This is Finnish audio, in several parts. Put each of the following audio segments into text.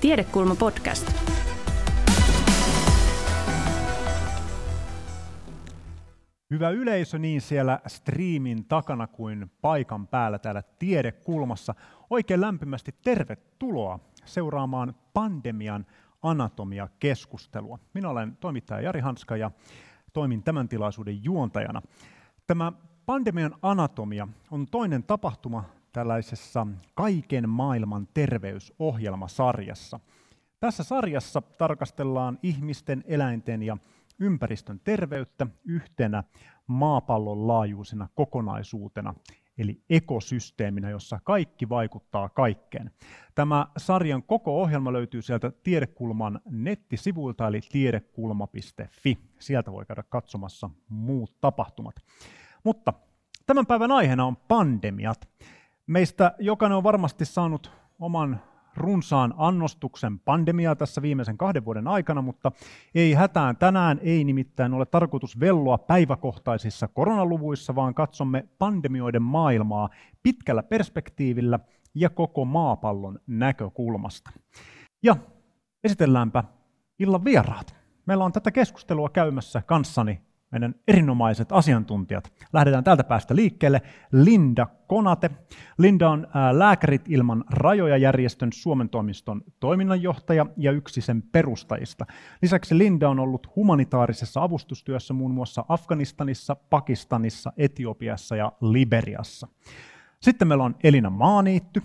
Tiedekulma podcast. Hyvä yleisö niin siellä striimin takana kuin paikan päällä täällä Tiedekulmassa. Oikein lämpimästi tervetuloa seuraamaan pandemian anatomia-keskustelua. Minä olen toimittaja Jari Hanska ja toimin tämän tilaisuuden juontajana. Tämä pandemian anatomia on toinen tapahtuma tällaisessa kaiken maailman terveysohjelmasarjassa. Tässä sarjassa tarkastellaan ihmisten, eläinten ja ympäristön terveyttä yhtenä maapallon laajuisena kokonaisuutena, eli ekosysteeminä, jossa kaikki vaikuttaa kaikkeen. Tämä sarjan koko ohjelma löytyy sieltä Tiedekulman nettisivuilta, eli tiedekulma.fi. Sieltä voi käydä katsomassa muut tapahtumat. Mutta tämän päivän aiheena on pandemiat. Meistä jokainen on varmasti saanut oman runsaan annostuksen pandemiaa tässä viimeisen kahden vuoden aikana, mutta ei hätään tänään, ei nimittäin ole tarkoitus velloa päiväkohtaisissa koronaluvuissa, vaan katsomme pandemioiden maailmaa pitkällä perspektiivillä ja koko maapallon näkökulmasta. Ja esitelläänpä illan vieraat. Meillä on tätä keskustelua käymässä kanssani meidän erinomaiset asiantuntijat. Lähdetään täältä päästä liikkeelle. Linda Konate. Linda on Lääkärit ilman rajoja järjestön Suomen toimiston toiminnanjohtaja ja yksi sen perustajista. Lisäksi Linda on ollut humanitaarisessa avustustyössä muun muassa Afganistanissa, Pakistanissa, Etiopiassa ja Liberiassa. Sitten meillä on Elina Maaniitty,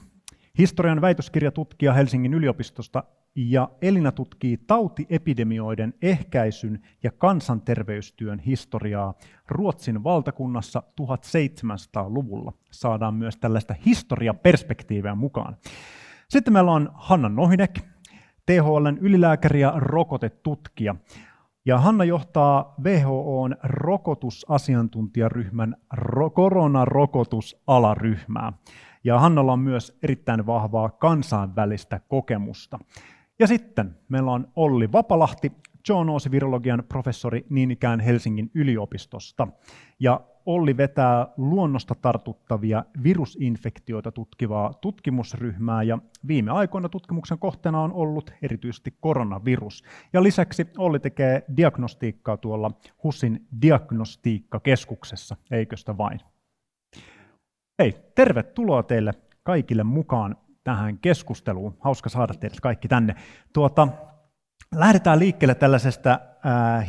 historian väitöskirjatutkija Helsingin yliopistosta ja Elina tutkii tautiepidemioiden ehkäisyn ja kansanterveystyön historiaa Ruotsin valtakunnassa 1700-luvulla. Saadaan myös tällaista historiaperspektiiviä mukaan. Sitten meillä on Hanna Nohinek, THLn ylilääkäri ja rokotetutkija. Ja Hanna johtaa WHOn rokotusasiantuntijaryhmän koronarokotusalaryhmää. Ja Hannalla on myös erittäin vahvaa kansainvälistä kokemusta. Ja sitten meillä on Olli Vapalahti, zoonoosivirologian professori niin ikään Helsingin yliopistosta. Ja Olli vetää luonnosta tartuttavia virusinfektioita tutkivaa tutkimusryhmää ja viime aikoina tutkimuksen kohteena on ollut erityisesti koronavirus. Ja lisäksi Olli tekee diagnostiikkaa tuolla HUSin diagnostiikkakeskuksessa, eikö sitä vain? Hei, tervetuloa teille kaikille mukaan tähän keskusteluun. Hauska saada teidät kaikki tänne. Tuota, lähdetään liikkeelle tällaisesta äh,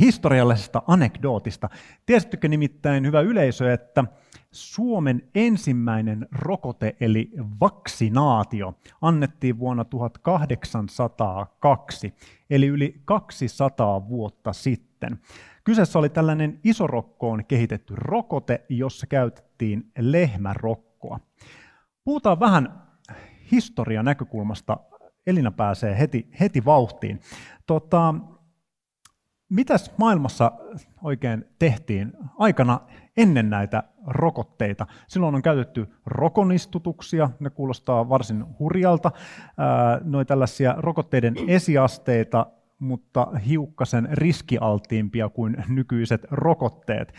historiallisesta anekdootista. Tiesittekö nimittäin, hyvä yleisö, että Suomen ensimmäinen rokote eli vaksinaatio annettiin vuonna 1802, eli yli 200 vuotta sitten. Kyseessä oli tällainen isorokkoon kehitetty rokote, jossa käytettiin lehmärokkoa. Puhutaan vähän historian näkökulmasta Elina pääsee heti, heti vauhtiin. Tota, mitäs maailmassa oikein tehtiin aikana ennen näitä rokotteita? Silloin on käytetty rokonistutuksia, ne kuulostaa varsin hurjalta, noin tällaisia rokotteiden esiasteita, mutta hiukkasen riskialtiimpia kuin nykyiset rokotteet.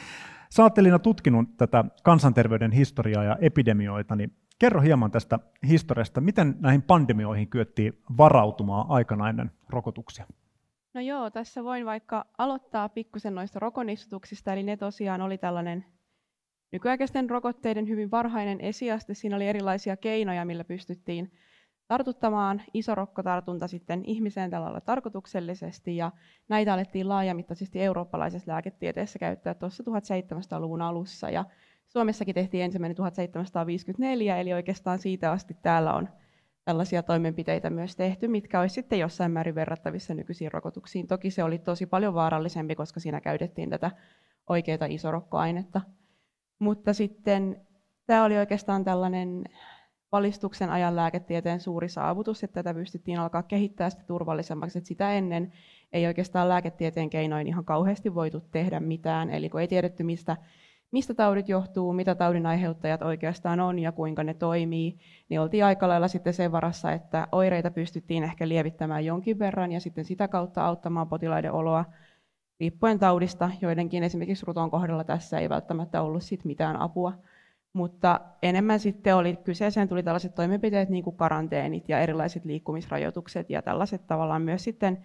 Sä oot Elina tutkinut tätä kansanterveyden historiaa ja epidemioita, niin Kerro hieman tästä historiasta. Miten näihin pandemioihin kyettiin varautumaan aikana ennen rokotuksia? No joo, tässä voin vaikka aloittaa pikkusen noista rokonistutuksista, eli ne tosiaan oli tällainen nykyaikaisten rokotteiden hyvin varhainen esiaste. Siinä oli erilaisia keinoja, millä pystyttiin tartuttamaan isorokkotartunta sitten ihmiseen tällä tarkoituksellisesti, ja näitä alettiin laajamittaisesti eurooppalaisessa lääketieteessä käyttää tuossa 1700-luvun alussa, ja Suomessakin tehtiin ensimmäinen 1754, eli oikeastaan siitä asti täällä on tällaisia toimenpiteitä myös tehty, mitkä olisi sitten jossain määrin verrattavissa nykyisiin rokotuksiin. Toki se oli tosi paljon vaarallisempi, koska siinä käytettiin tätä oikeaa isorokkoainetta. Mutta sitten tämä oli oikeastaan tällainen valistuksen ajan lääketieteen suuri saavutus, että tätä pystyttiin alkaa kehittää sitä turvallisemmaksi, että sitä ennen ei oikeastaan lääketieteen keinoin ihan kauheasti voitu tehdä mitään, eli kun ei tiedetty mistä mistä taudit johtuu, mitä taudin aiheuttajat oikeastaan on ja kuinka ne toimii, niin oltiin aika lailla sitten sen varassa, että oireita pystyttiin ehkä lievittämään jonkin verran ja sitten sitä kautta auttamaan potilaiden oloa riippuen taudista. Joidenkin esimerkiksi ruton kohdalla tässä ei välttämättä ollut sit mitään apua. Mutta enemmän sitten oli kyseeseen tuli tällaiset toimenpiteet niin kuin karanteenit ja erilaiset liikkumisrajoitukset ja tällaiset tavallaan myös sitten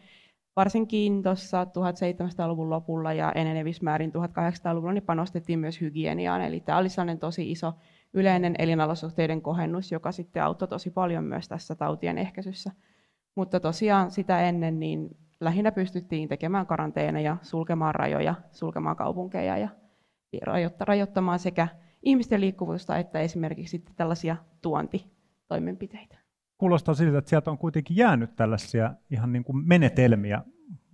varsinkin tuossa 1700-luvun lopulla ja enenevissä määrin 1800-luvulla niin panostettiin myös hygieniaan. Eli tämä oli sellainen tosi iso yleinen elinalosuhteiden kohennus, joka sitten auttoi tosi paljon myös tässä tautien ehkäisyssä. Mutta tosiaan sitä ennen niin lähinnä pystyttiin tekemään karanteeneja, sulkemaan rajoja, sulkemaan kaupunkeja ja rajoittamaan sekä ihmisten liikkuvuutta että esimerkiksi tällaisia tuontitoimenpiteitä. Kuulostaa siltä, että sieltä on kuitenkin jäänyt tällaisia ihan niin kuin menetelmiä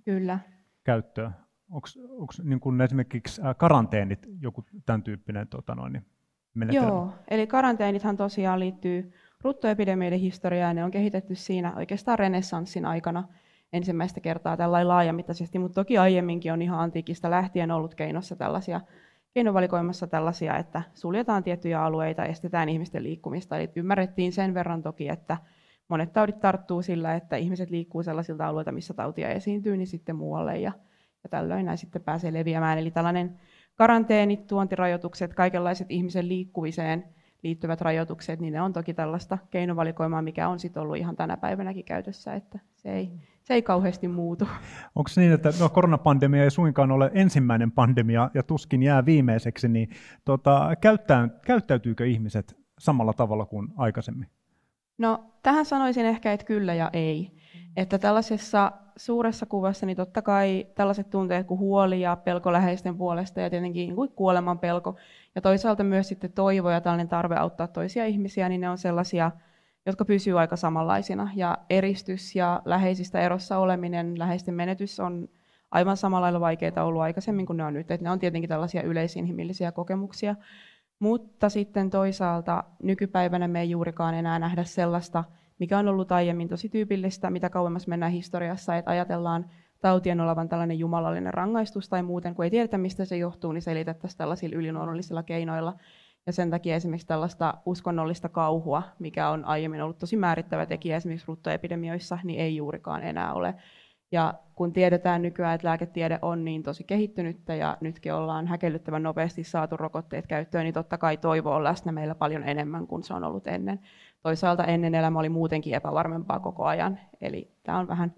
Kyllä. käyttöön. Onko niin kuin esimerkiksi karanteenit joku tämän tyyppinen tota noin, menetelmä? Joo, eli karanteenithan tosiaan liittyy ruttoepidemioiden historiaan. Ne on kehitetty siinä oikeastaan renessanssin aikana ensimmäistä kertaa tällä laajamittaisesti, mutta toki aiemminkin on ihan antiikista lähtien ollut keinossa tällaisia keinovalikoimassa tällaisia, että suljetaan tiettyjä alueita, estetään ihmisten liikkumista. Eli ymmärrettiin sen verran toki, että monet taudit tarttuu sillä, että ihmiset liikkuu sellaisilta alueilta, missä tautia esiintyy, niin sitten muualle ja, ja tällöin näin sitten pääsee leviämään. Eli tällainen karanteenit, tuontirajoitukset, kaikenlaiset ihmisen liikkuviseen liittyvät rajoitukset, niin ne on toki tällaista keinovalikoimaa, mikä on sitten ollut ihan tänä päivänäkin käytössä, että se ei, se ei kauheasti muutu. Onko se niin, että no, koronapandemia ei suinkaan ole ensimmäinen pandemia ja tuskin jää viimeiseksi, niin tota, käyttää, käyttäytyykö ihmiset samalla tavalla kuin aikaisemmin? No tähän sanoisin ehkä, että kyllä ja ei. Että tällaisessa suuressa kuvassa niin totta kai tällaiset tunteet kuin huoli ja pelko läheisten puolesta ja tietenkin niin kuin kuoleman pelko ja toisaalta myös sitten toivo ja tällainen tarve auttaa toisia ihmisiä, niin ne on sellaisia, jotka pysyvät aika samanlaisina. Ja eristys ja läheisistä erossa oleminen, läheisten menetys on aivan samalla lailla vaikeita ollut aikaisemmin kuin ne on nyt. Et ne on tietenkin tällaisia yleisinhimillisiä kokemuksia. Mutta sitten toisaalta nykypäivänä me ei juurikaan enää nähdä sellaista, mikä on ollut aiemmin tosi tyypillistä, mitä kauemmas mennään historiassa, että ajatellaan tautien olevan tällainen jumalallinen rangaistus tai muuten, kun ei tiedetä, mistä se johtuu, niin selitettäisiin tällaisilla ylinuonnollisilla keinoilla. Ja sen takia esimerkiksi tällaista uskonnollista kauhua, mikä on aiemmin ollut tosi määrittävä tekijä esimerkiksi ruttoepidemioissa, niin ei juurikaan enää ole. Ja kun tiedetään nykyään, että lääketiede on niin tosi kehittynyttä ja nytkin ollaan häkellyttävän nopeasti saatu rokotteet käyttöön, niin totta kai toivo on läsnä meillä paljon enemmän kuin se on ollut ennen. Toisaalta ennen elämä oli muutenkin epävarmempaa koko ajan, eli tämä on vähän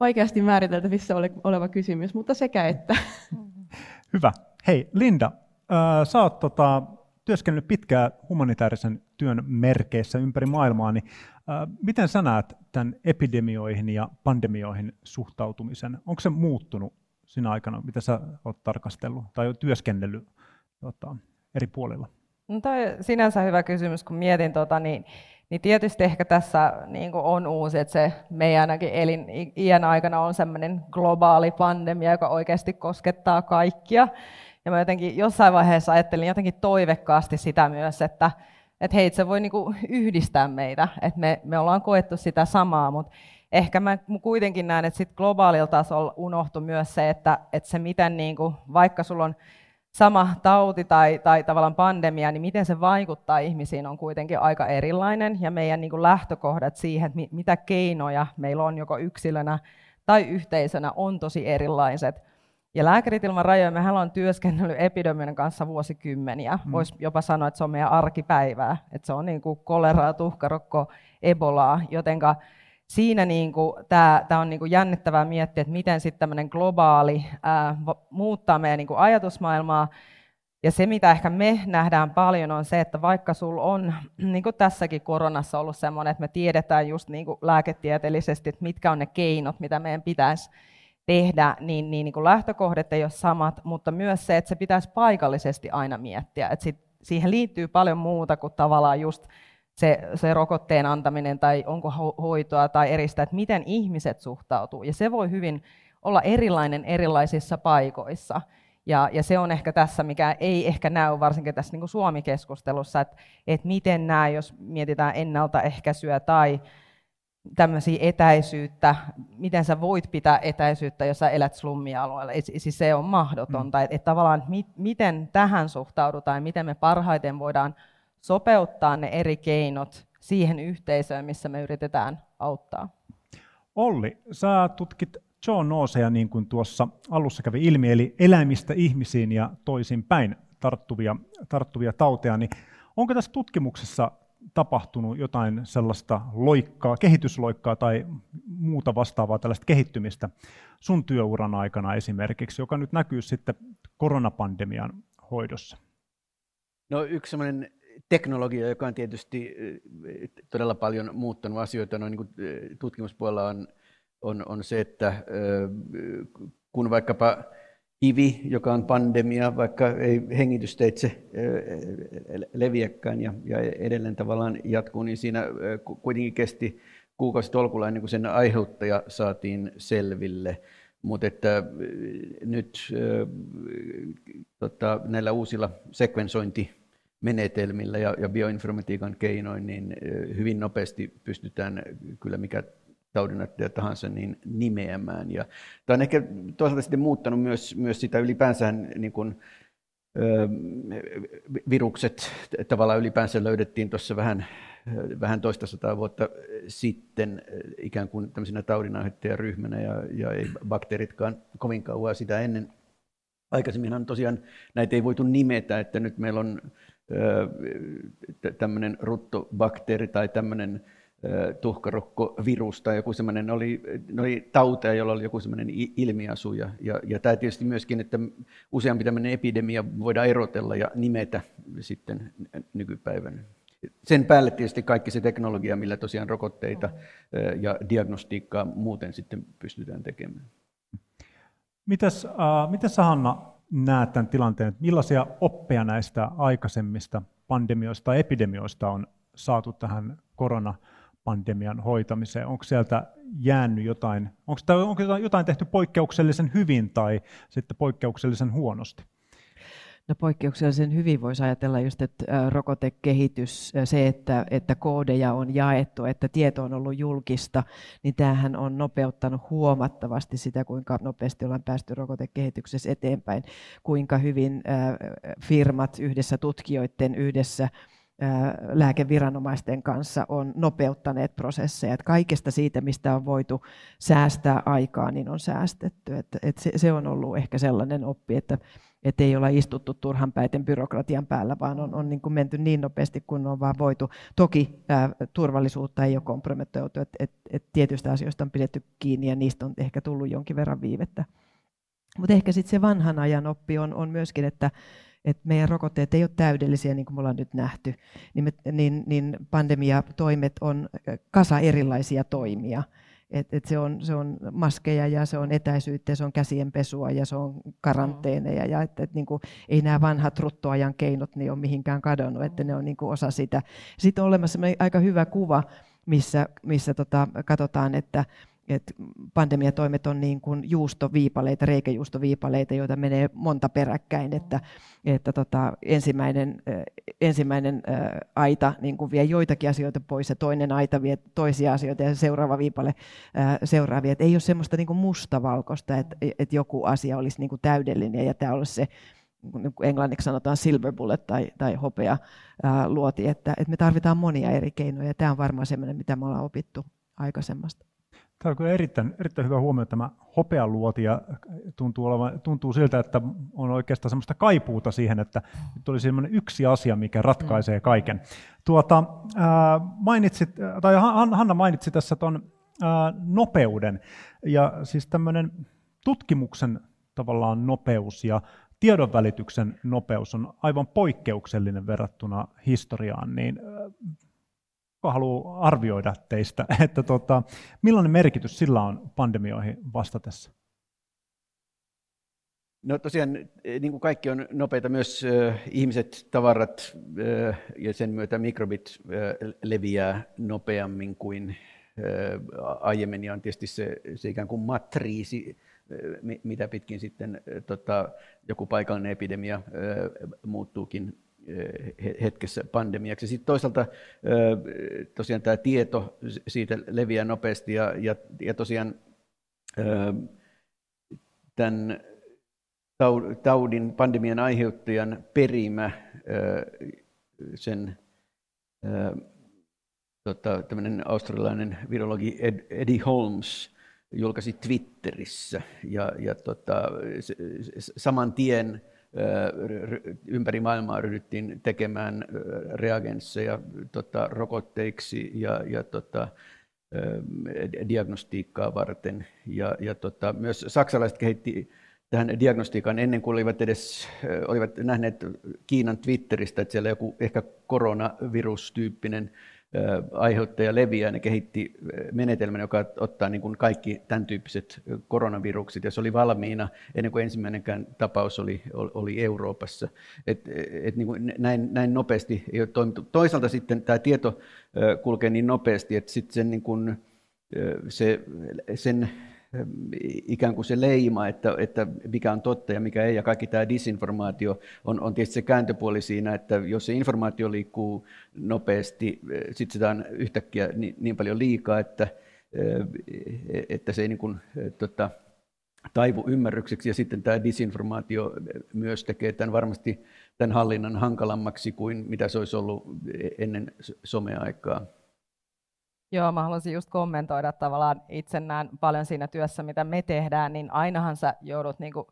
vaikeasti määriteltävissä oleva kysymys, mutta sekä että. Hyvä. Hei Linda, sä oot tota, työskennellyt pitkään humanitaarisen työn merkeissä ympäri maailmaa, niin miten sä näet tämän epidemioihin ja pandemioihin suhtautumisen? Onko se muuttunut siinä aikana, mitä sä oot tarkastellut tai työskennellyt tota, eri puolilla? No, toi sinänsä hyvä kysymys, kun mietin, tota, niin niin tietysti ehkä tässä niin on uusi, että se meidän ainakin elin iän aikana on semmoinen globaali pandemia, joka oikeasti koskettaa kaikkia. Ja mä jotenkin jossain vaiheessa ajattelin jotenkin toivekkaasti sitä myös, että, että hei, se voi niin yhdistää meitä, että me, me ollaan koettu sitä samaa, mutta ehkä mä kuitenkin näen, että sit globaalilla tasolla unohtui myös se, että, että se miten niin kuin, vaikka sulla on sama tauti tai, tai tavallaan pandemia, niin miten se vaikuttaa ihmisiin on kuitenkin aika erilainen. Ja meidän niin kuin lähtökohdat siihen, että mitä keinoja meillä on joko yksilönä tai yhteisönä, on tosi erilaiset. Ja Lääkärit ilman rajoja, mehän on työskennellyt epidemian kanssa vuosikymmeniä. Mm. Voisi jopa sanoa, että se on meidän arkipäivää. Että se on niin kuin koleraa, tuhkarokko, ebolaa, jotenka siinä niin tämä, tämä on niin kuin jännittävää miettiä, että miten sitten tämmöinen globaali ää, muuttaa meidän niin kuin ajatusmaailmaa. Ja se, mitä ehkä me nähdään paljon, on se, että vaikka sulla on, niin kuin tässäkin koronassa ollut semmoinen, että me tiedetään just niin kuin lääketieteellisesti, että mitkä on ne keinot, mitä meidän pitäisi tehdä, niin, niin, niin kuin lähtökohdat ei ole samat, mutta myös se, että se pitäisi paikallisesti aina miettiä. Että sit, siihen liittyy paljon muuta kuin tavallaan just se, se rokotteen antaminen tai onko hoitoa tai eristä, että miten ihmiset suhtautuu. Ja se voi hyvin olla erilainen erilaisissa paikoissa. Ja, ja se on ehkä tässä, mikä ei ehkä näy varsinkin tässä niin Suomi-keskustelussa, että, että miten nämä, jos mietitään ennaltaehkäisyä tai tämmöisiä etäisyyttä, miten sä voit pitää etäisyyttä, jos sä elät slummialueella. Siis se on mahdotonta. Mm. Että, että tavallaan, mit, miten tähän suhtaudutaan ja miten me parhaiten voidaan sopeuttaa ne eri keinot siihen yhteisöön, missä me yritetään auttaa. Olli, sä tutkit zoonooseja, niin kuin tuossa alussa kävi ilmi, eli eläimistä ihmisiin ja toisin päin tarttuvia, tarttuvia tauteja, niin Onko tässä tutkimuksessa tapahtunut jotain sellaista loikkaa, kehitysloikkaa tai muuta vastaavaa tällaista kehittymistä sun työuran aikana esimerkiksi, joka nyt näkyy sitten koronapandemian hoidossa? No yksi sellainen teknologia, joka on tietysti todella paljon muuttanut asioita no, niin kuin tutkimuspuolella on, on, on se, että kun vaikkapa HIV, joka on pandemia, vaikka ei hengitysteitse leviäkään ja, ja edelleen tavallaan jatkuu, niin siinä kuitenkin kesti kuukausi tolkulla ennen kuin sen aiheuttaja saatiin selville. Mutta että nyt tota, näillä uusilla sekvensointimenetelmillä ja, ja bioinformatiikan keinoin, niin hyvin nopeasti pystytään kyllä mikä taudinäyttäjä tahansa niin nimeämään. Ja tämä on ehkä toisaalta sitten muuttanut myös, myös sitä ylipäänsä niin kuin, ö, virukset tavallaan ylipäänsä löydettiin tuossa vähän, vähän toista sataa vuotta sitten ikään kuin tämmöisenä taudinaiheuttajia ja, ja ei bakteeritkaan kovin kauan sitä ennen. Aikaisemminhan tosiaan näitä ei voitu nimetä, että nyt meillä on tämmöinen ruttobakteeri tai tämmöinen tuhkarokkovirus tai joku semmoinen, oli, oli tauteja, jolla oli joku semmoinen ilmiasu. Ja, ja, ja tämä tietysti myöskin, että useampi tämmöinen epidemia voidaan erotella ja nimetä sitten nykypäivänä. Sen päälle tietysti kaikki se teknologia, millä tosiaan rokotteita ja diagnostiikkaa muuten sitten pystytään tekemään. Mitäs, äh, mitäs Hanna näet tämän tilanteen, millaisia oppeja näistä aikaisemmista pandemioista tai epidemioista on saatu tähän korona pandemian hoitamiseen? Onko sieltä jäänyt jotain, onko, onko jotain tehty poikkeuksellisen hyvin tai sitten poikkeuksellisen huonosti? No poikkeuksellisen hyvin voisi ajatella just, että rokotekehitys, se, että, että koodeja on jaettu, että tieto on ollut julkista, niin tämähän on nopeuttanut huomattavasti sitä, kuinka nopeasti ollaan päästy rokotekehityksessä eteenpäin, kuinka hyvin firmat yhdessä tutkijoiden yhdessä lääkeviranomaisten kanssa on nopeuttaneet prosesseja. Että kaikesta siitä, mistä on voitu säästää aikaa, niin on säästetty. Että, että se, se on ollut ehkä sellainen oppi, että, että ei olla istuttu turhanpäiten byrokratian päällä, vaan on, on niin kuin menty niin nopeasti kuin on vaan voitu. Toki ää, turvallisuutta ei ole kompromettoitu, että et, et tietyistä asioista on pidetty kiinni ja niistä on ehkä tullut jonkin verran viivettä. Mutta ehkä sitten se vanhan ajan oppi on, on myöskin, että että meidän rokotteet ei ole täydellisiä, niin kuin me ollaan nyt nähty, niin, me, niin, niin pandemiatoimet on kasa erilaisia toimia. Et, et se, on, se on maskeja ja se on etäisyyttä, se on käsienpesua ja se on karanteeneja. Ja et, et, niin kuin, ei nämä vanhat ruttoajan keinot niin ole mihinkään kadonnut, että ne on niin kuin osa sitä. Sitten on olemassa aika hyvä kuva, missä, missä tota, katsotaan, että että pandemiatoimet on niin kuin juustoviipaleita, reikäjuustoviipaleita, joita menee monta peräkkäin, että, että tota, ensimmäinen, ensimmäinen aita niin kuin vie joitakin asioita pois ja toinen aita vie toisia asioita ja seuraava viipale seuraavia. Että ei ole semmoista niin kuin mustavalkoista, että, että joku asia olisi niin kuin täydellinen ja tämä olisi se niin englanniksi sanotaan silver bullet tai, tai hopea ää, luoti, että, että me tarvitaan monia eri keinoja. Tämä on varmaan sellainen, mitä me ollaan opittu aikaisemmasta. Tämä on kyllä erittäin, erittäin hyvä huomio tämä hopealuoti ja tuntuu, olevan, tuntuu siltä, että on oikeastaan semmoista kaipuuta siihen, että nyt oli semmoinen yksi asia, mikä ratkaisee mm. kaiken. Tuota, ää, mainitsit, tai Hanna mainitsi tässä tuon nopeuden ja siis tämmöinen tutkimuksen tavallaan nopeus ja tiedonvälityksen nopeus on aivan poikkeuksellinen verrattuna historiaan, niin kuka haluaa arvioida teistä, että tota, millainen merkitys sillä on pandemioihin vastatessa? No tosiaan, niin kuin kaikki on nopeita, myös äh, ihmiset, tavarat äh, ja sen myötä mikrobit leviää nopeammin kuin aiemmin, ja on tietysti se, se ikään kuin matriisi, mitä pitkin sitten tota, joku paikallinen epidemia muuttuukin hetkessä pandemiaksi. Sitten toisaalta tosiaan tämä tieto siitä leviää nopeasti ja, ja, ja tosiaan tämän taudin, pandemian aiheuttajan perimä, sen tota, tämmöinen australialainen virologi Ed, Eddie Holmes julkaisi Twitterissä ja, ja tota, saman tien ympäri maailmaa ryhdyttiin tekemään reagensseja tota, rokotteiksi ja, ja tota, diagnostiikkaa varten. Ja, ja tota, myös saksalaiset kehitti tähän diagnostiikan ennen kuin olivat edes olivat nähneet Kiinan Twitteristä, että siellä joku ehkä koronavirustyyppinen aiheuttaja leviää. Ne kehitti menetelmän, joka ottaa niin kuin kaikki tämän tyyppiset koronavirukset, ja se oli valmiina ennen kuin ensimmäinenkään tapaus oli, oli Euroopassa. Et, et niin kuin näin, näin nopeasti ei ole toimittu. Toisaalta sitten tämä tieto kulkee niin nopeasti, että sitten sen, niin kuin, se, sen ikään kuin se leima, että, että mikä on totta ja mikä ei, ja kaikki tämä disinformaatio on, on tietysti se kääntöpuoli siinä, että jos se informaatio liikkuu nopeasti, sitten sitä on yhtäkkiä niin, niin paljon liikaa, että, että se ei niin kuin, tota, taivu ymmärrykseksi, ja sitten tämä disinformaatio myös tekee tämän varmasti tämän hallinnan hankalammaksi kuin mitä se olisi ollut ennen someaikaa. Joo, mä haluaisin just kommentoida tavallaan itse näen paljon siinä työssä, mitä me tehdään, niin ainahan sä joudut niin kuin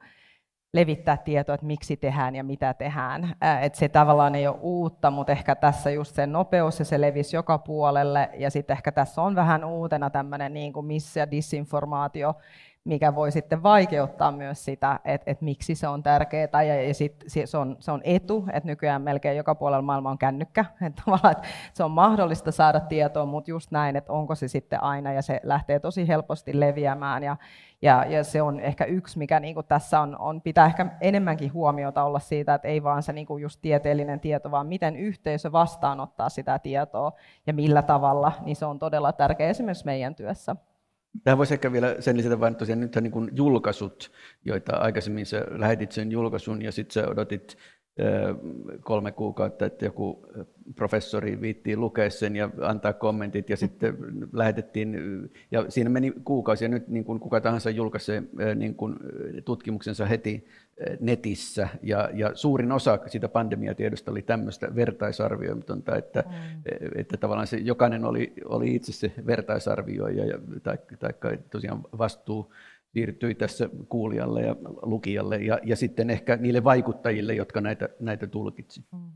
levittää tietoa, että miksi tehdään ja mitä tehdään. Et se tavallaan ei ole uutta, mutta ehkä tässä just se nopeus ja se levisi joka puolelle. Ja sitten ehkä tässä on vähän uutena tämmöinen niin kuin missä disinformaatio, mikä voi sitten vaikeuttaa myös sitä, että, että miksi se on tärkeää, ja, ja sit, se, on, se on etu, että nykyään melkein joka puolella maailmaa on kännykkä, että, että se on mahdollista saada tietoa, mutta just näin, että onko se sitten aina, ja se lähtee tosi helposti leviämään, ja, ja, ja se on ehkä yksi, mikä niin kuin tässä on, on, pitää ehkä enemmänkin huomiota olla siitä, että ei vaan se niin kuin just tieteellinen tieto, vaan miten yhteisö vastaanottaa sitä tietoa, ja millä tavalla, niin se on todella tärkeä esimerkiksi meidän työssä. Tähän voisi ehkä vielä sen lisätä vain, että tosiaan nythän niin julkaisut, joita aikaisemmin sä lähetit sen julkaisun ja sitten odotit kolme kuukautta, että joku professori viittii lukea sen ja antaa kommentit ja sitten lähetettiin, ja siinä meni kuukausi ja nyt niin kuin kuka tahansa julkaisee niin kuin tutkimuksensa heti netissä ja, ja suurin osa sitä pandemiatiedosta oli tämmöistä vertaisarvioimatonta, että, mm. että tavallaan se, jokainen oli, oli itse se vertaisarvioija ja, tai, tai tosiaan vastuu siirtyi tässä kuulijalle ja lukijalle ja, ja sitten ehkä niille vaikuttajille, jotka näitä, näitä tulkitsi. Mm.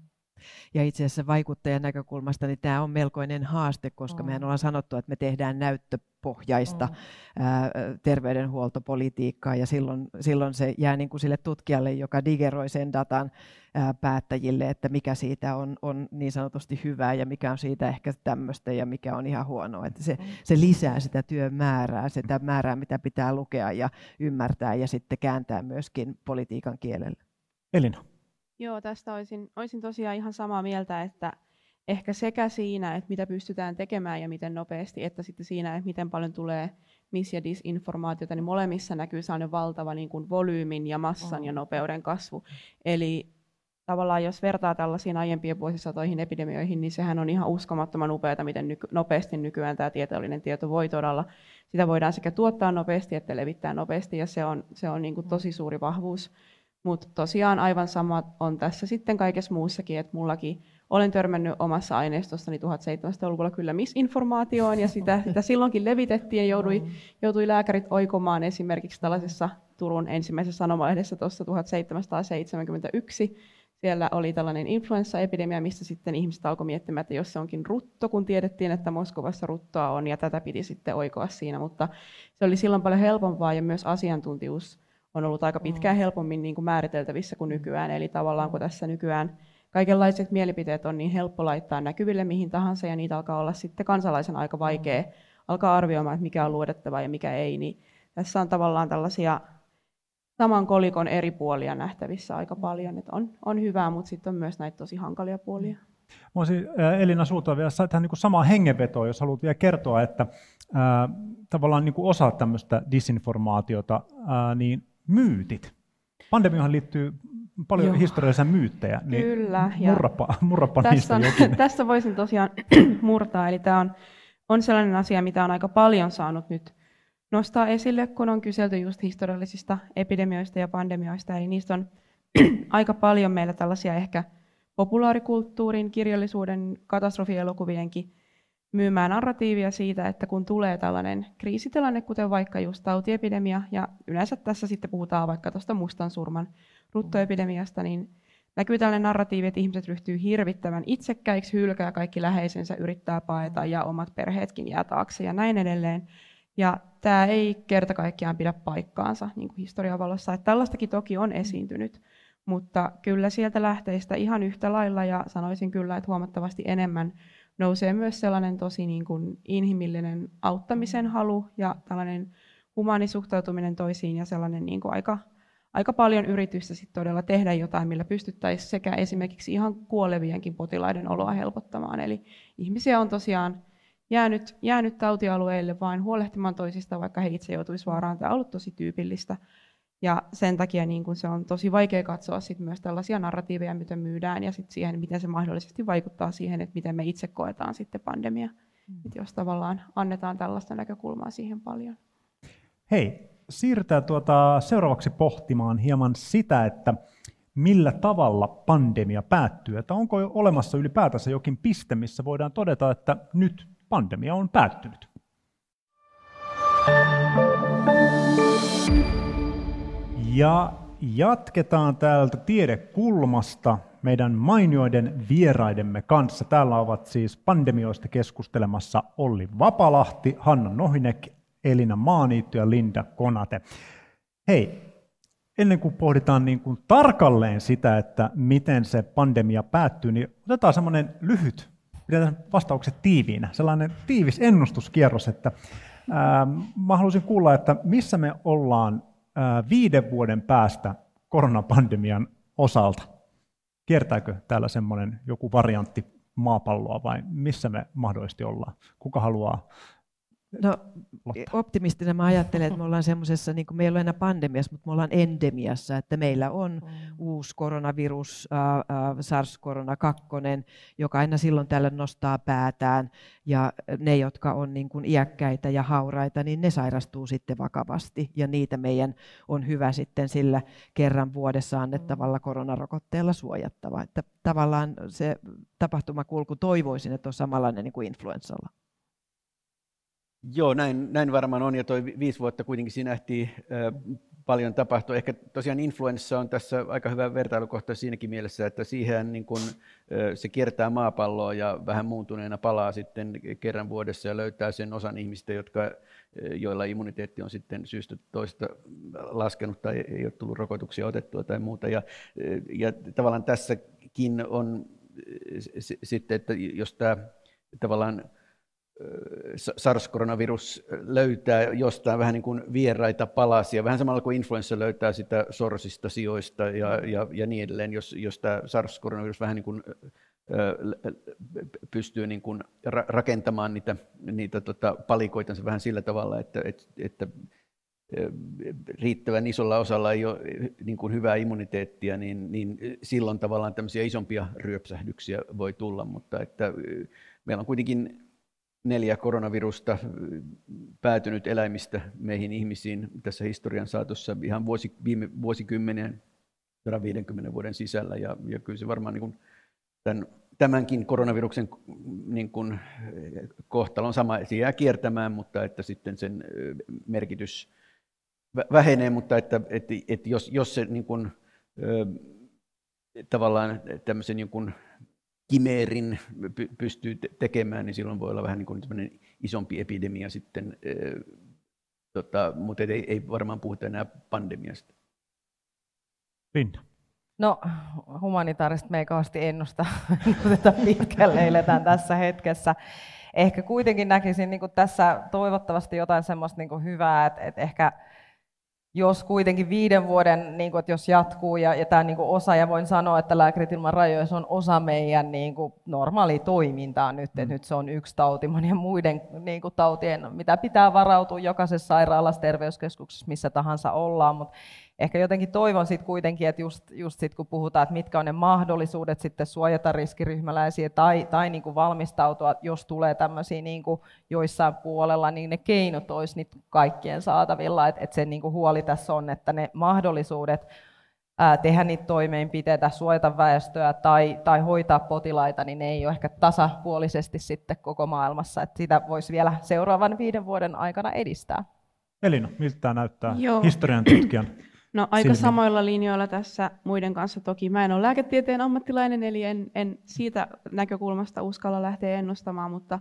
Ja itse asiassa vaikuttajan näkökulmasta niin tämä on melkoinen haaste, koska mm. mehän ollaan sanottu, että me tehdään näyttöpohjaista mm. ää, terveydenhuoltopolitiikkaa ja silloin, silloin se jää niin kuin sille tutkijalle, joka digeroi sen datan ää, päättäjille, että mikä siitä on, on niin sanotusti hyvää ja mikä on siitä ehkä tämmöistä ja mikä on ihan huonoa. Että se, se lisää sitä työn määrää, sitä määrää, mitä pitää lukea ja ymmärtää ja sitten kääntää myöskin politiikan kielelle. Elina. Joo, tästä olisin, olisin tosiaan ihan samaa mieltä, että ehkä sekä siinä, että mitä pystytään tekemään ja miten nopeasti, että sitten siinä, että miten paljon tulee mis- ja disinformaatiota, niin molemmissa näkyy sellainen valtava niin kuin volyymin ja massan ja nopeuden kasvu. Eli tavallaan jos vertaa tällaisiin aiempien vuosisatoihin epidemioihin, niin sehän on ihan uskomattoman upeata, miten nyky- nopeasti nykyään tämä tieteellinen tieto voi todella, sitä voidaan sekä tuottaa nopeasti että levittää nopeasti, ja se on, se on niin kuin tosi suuri vahvuus. Mutta tosiaan aivan sama on tässä sitten kaikessa muussakin, että mullakin olen törmännyt omassa aineistostani 1700-luvulla kyllä misinformaatioon, ja sitä, sitä silloinkin levitettiin, ja joutui, joutui lääkärit oikomaan esimerkiksi tällaisessa Turun ensimmäisessä sanomalehdessä tuossa 1771. Siellä oli tällainen influenssaepidemia, missä sitten ihmiset alkoi miettimään, että jos se onkin rutto, kun tiedettiin, että Moskovassa ruttoa on, ja tätä piti sitten oikoa siinä, mutta se oli silloin paljon helpompaa, ja myös asiantuntijuus on ollut aika pitkään helpommin niin kuin määriteltävissä kuin nykyään. Eli tavallaan kun tässä nykyään kaikenlaiset mielipiteet on niin helppo laittaa näkyville mihin tahansa, ja niitä alkaa olla sitten kansalaisen aika vaikea alkaa arvioimaan, että mikä on luodettava ja mikä ei, niin tässä on tavallaan tällaisia saman kolikon eri puolia nähtävissä aika paljon. Että on, on hyvää, mutta sitten on myös näitä tosi hankalia puolia. Mä olisin Elina sulta vielä tähän niin samaa hengenvetoa, jos haluat vielä kertoa, että ää, tavallaan niin kuin osa tämmöistä disinformaatiota, ää, niin myytit. Pandemiahan liittyy paljon Joo. historiallisia myyttejä, niin Kyllä, murrapa, murrapa tässä, niistä on, jokin. tässä voisin tosiaan murtaa, eli tämä on, on sellainen asia, mitä on aika paljon saanut nyt nostaa esille, kun on kyselty just historiallisista epidemioista ja pandemioista, eli niistä on aika paljon meillä tällaisia ehkä populaarikulttuurin, kirjallisuuden, katastrofielokuvienkin myymään narratiivia siitä, että kun tulee tällainen kriisitilanne, kuten vaikka just tautiepidemia, ja yleensä tässä sitten puhutaan vaikka tuosta mustan surman ruttoepidemiasta, niin näkyy tällainen narratiivi, että ihmiset ryhtyy hirvittävän itsekkäiksi, hylkää kaikki läheisensä, yrittää paeta ja omat perheetkin jää taakse ja näin edelleen. Ja tämä ei kerta kaikkiaan pidä paikkaansa niin kuin historian valossa. Että tällaistakin toki on esiintynyt, mutta kyllä sieltä lähteistä ihan yhtä lailla ja sanoisin kyllä, että huomattavasti enemmän nousee myös sellainen tosi niin kuin inhimillinen auttamisen halu ja tällainen humaanisuhtautuminen toisiin ja sellainen niin kuin aika, aika paljon yritystä sit todella tehdä jotain, millä pystyttäisiin sekä esimerkiksi ihan kuolevienkin potilaiden oloa helpottamaan. Eli ihmisiä on tosiaan jäänyt, jäänyt tautialueille vain huolehtimaan toisista, vaikka he itse joutuisivat vaaraan. Tämä on ollut tosi tyypillistä. Ja sen takia niin kun se on tosi vaikea katsoa sit myös tällaisia narratiiveja, mitä myydään, ja sit siihen, miten se mahdollisesti vaikuttaa siihen, että miten me itse koetaan sitten pandemia. Mm. Et jos tavallaan annetaan tällaista näkökulmaa siihen paljon. Hei, siirrytään tuota seuraavaksi pohtimaan hieman sitä, että millä tavalla pandemia päättyy. Että onko jo olemassa ylipäätänsä jokin piste, missä voidaan todeta, että nyt pandemia on päättynyt. Ja jatketaan täältä tiedekulmasta meidän mainioiden vieraidemme kanssa. Täällä ovat siis pandemioista keskustelemassa Olli Vapalahti, Hanna Nohinek, Elina Maaniitty ja Linda Konate. Hei, ennen kuin pohditaan niin kuin tarkalleen sitä, että miten se pandemia päättyy, niin otetaan semmoinen lyhyt, pidetään vastaukset tiiviinä, sellainen tiivis ennustuskierros, että ää, mä haluaisin kuulla, että missä me ollaan viiden vuoden päästä koronapandemian osalta? Kiertääkö täällä semmoinen joku variantti maapalloa vai missä me mahdollisesti ollaan? Kuka haluaa No optimistina mä ajattelen, että me ollaan semmoisessa, niin kuin meillä ei ole enää pandemiassa, mutta me ollaan endemiassa, että meillä on mm. uusi koronavirus, äh, äh, SARS-korona-2, joka aina silloin tällä nostaa päätään, ja ne, jotka on niin kuin iäkkäitä ja hauraita, niin ne sairastuu sitten vakavasti, ja niitä meidän on hyvä sitten sillä kerran vuodessa annettavalla koronarokotteella suojattava. Että tavallaan se tapahtumakulku toivoisin, että on samanlainen niin kuin influenssalla. Joo, näin, näin varmaan on, ja tuo viisi vuotta kuitenkin siinä nähtiin paljon tapahtua. Ehkä tosiaan influenssa on tässä aika hyvä vertailukohta siinäkin mielessä, että siihen niin kun, se kiertää maapalloa ja vähän muuntuneena palaa sitten kerran vuodessa ja löytää sen osan ihmistä, jotka, joilla immuniteetti on sitten syystä toista laskenut tai ei ole tullut rokotuksia otettua tai muuta. Ja, ja tavallaan tässäkin on sitten, että jos tämä tavallaan SARS-koronavirus löytää jostain vähän niin kuin vieraita palasia, vähän samalla kuin influenssa löytää sitä sorsista, sijoista ja, ja, ja niin edelleen, jos, jos tämä SARS-koronavirus vähän niin kuin pystyy niin kuin rakentamaan niitä, niitä tota palikoitansa vähän sillä tavalla, että, että, että riittävän isolla osalla ei ole niin kuin hyvää immuniteettia, niin, niin silloin tavallaan tämmöisiä isompia ryöpsähdyksiä voi tulla, mutta että meillä on kuitenkin neljä koronavirusta päätynyt eläimistä meihin ihmisiin tässä historian saatossa ihan vuosi, viime vuosikymmenien, 150 vuoden sisällä. Ja, ja kyllä se varmaan niin tämän, tämänkin koronaviruksen niin kuin, kohtalo on sama, se jää kiertämään, mutta että sitten sen merkitys vähenee, mutta että, että, että jos, jos se niin kuin, tavallaan tämmöisen niin kuin, kimeerin pystyy tekemään, niin silloin voi olla vähän niin kuin isompi epidemia sitten, tota, mutta ei, ei varmaan puhuta enää pandemiasta. Linda. No, humanitaarista me ei kauheasti ennusta, ennusteta pitkälle, eletään tässä hetkessä. Ehkä kuitenkin näkisin niin tässä toivottavasti jotain semmoista niin hyvää, että, että ehkä jos kuitenkin viiden vuoden, niin kuin, että jos jatkuu ja, ja tämä niin kuin osa, ja voin sanoa, että Lääkärit ilman rajoja on osa meidän niin kuin, normaalia toimintaa nyt, että mm. nyt se on yksi tauti monien muiden niin kuin, tautien, mitä pitää varautua jokaisessa sairaalassa, terveyskeskuksessa, missä tahansa ollaan, mutta ehkä jotenkin toivon sitten kuitenkin, että just, just sit, kun puhutaan, että mitkä on ne mahdollisuudet sitten suojata riskiryhmäläisiä tai, tai niin kuin valmistautua, jos tulee tämmöisiä niin kuin joissain puolella, niin ne keinot olisi nyt kaikkien saatavilla. Että et se niin kuin huoli tässä on, että ne mahdollisuudet ää, tehdä niitä toimeenpiteitä, suojata väestöä tai, tai hoitaa potilaita, niin ne ei ole ehkä tasapuolisesti sitten koko maailmassa. Että sitä voisi vielä seuraavan viiden vuoden aikana edistää. Elina, miltä tämä näyttää Joo. historian tutkijan No aika silmin. samoilla linjoilla tässä muiden kanssa toki. Mä en ole lääketieteen ammattilainen, eli en, en siitä näkökulmasta uskalla lähteä ennustamaan, mutta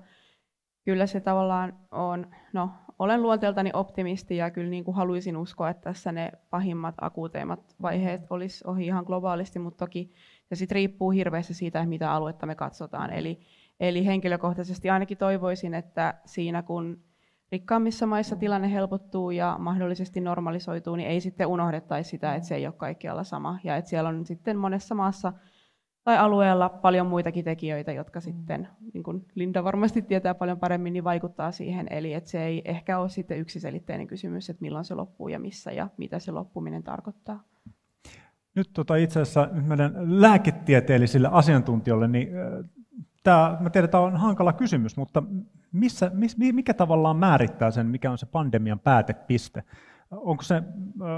kyllä se tavallaan on, no olen luonteeltani optimisti ja kyllä niin kuin haluaisin uskoa, että tässä ne pahimmat, akuuteimmat vaiheet olisi ohi ihan globaalisti, mutta toki se sitten riippuu hirveästi siitä, mitä aluetta me katsotaan. Eli, eli henkilökohtaisesti ainakin toivoisin, että siinä kun rikkaammissa maissa tilanne helpottuu ja mahdollisesti normalisoituu, niin ei sitten unohdettaisi sitä, että se ei ole kaikkialla sama. Ja että siellä on sitten monessa maassa tai alueella paljon muitakin tekijöitä, jotka sitten, niin kuin Linda varmasti tietää paljon paremmin, niin vaikuttaa siihen. Eli että se ei ehkä ole sitten yksiselitteinen kysymys, että milloin se loppuu ja missä ja mitä se loppuminen tarkoittaa. Nyt tota itse asiassa meidän lääketieteellisille asiantuntijoille, niin tämä, mä tiedän, tämä on hankala kysymys, mutta missä, miss, mikä tavallaan määrittää sen, mikä on se pandemian päätepiste? Onko se,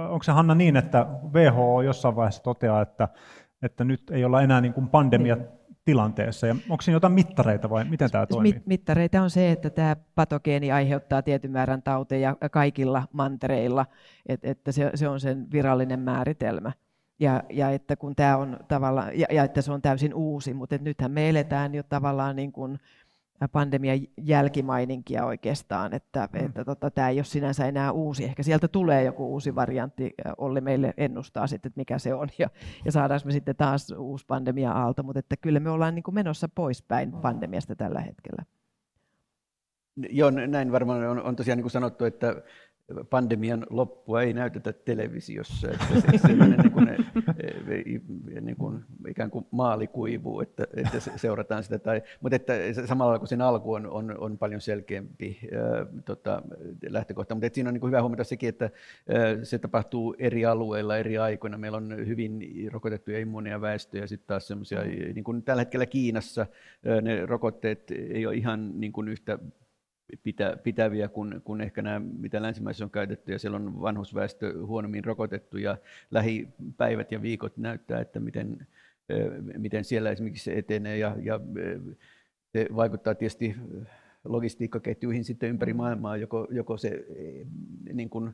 onko se Hanna niin, että WHO jossain vaiheessa toteaa, että, että nyt ei olla enää niin kuin pandemia tilanteessa? Ja onko siinä jotain mittareita vai miten tämä toimii? Mit, mittareita on se, että tämä patogeeni aiheuttaa tietyn määrän tauteja kaikilla mantereilla, että, että se, se on sen virallinen määritelmä ja, ja että kun tämä on tavallaan, ja, ja että se on täysin uusi, mutta nythän me eletään jo tavallaan niin kuin pandemian jälkimaininkia oikeastaan, että, mm. että tota, tämä ei ole sinänsä enää uusi. Ehkä sieltä tulee joku uusi variantti, Olli meille ennustaa sitten, että mikä se on, ja, ja saadaanko me sitten taas uusi pandemia-aalto, mutta että kyllä me ollaan niin kuin menossa poispäin pandemiasta tällä hetkellä. Joo, näin varmaan on, on tosiaan niin kuin sanottu, että pandemian loppua ei näytetä televisiossa, että se, sellainen niin kuin, niin kuin, ikään kuin maali kuivuu, että, että seurataan sitä. Tai, mutta että samalla kun sen alku on, on, on paljon selkeämpi ää, tota, lähtökohta, mutta että siinä on niin kuin hyvä huomata sekin, että ää, se tapahtuu eri alueilla eri aikoina. Meillä on hyvin rokotettuja immuunia väestöjä ja sitten taas semmoisia, niin kuin tällä hetkellä Kiinassa ää, ne rokotteet ei ole ihan niin kuin yhtä pitä, pitäviä kuin, kuin ehkä nämä, mitä länsimaissa on käytetty, ja siellä on vanhusväestö huonommin rokotettu, ja lähipäivät ja viikot näyttää, että miten, miten siellä esimerkiksi se etenee, ja, ja se vaikuttaa tietysti logistiikkaketjuihin sitten ympäri maailmaa, joko, joko se niin kuin,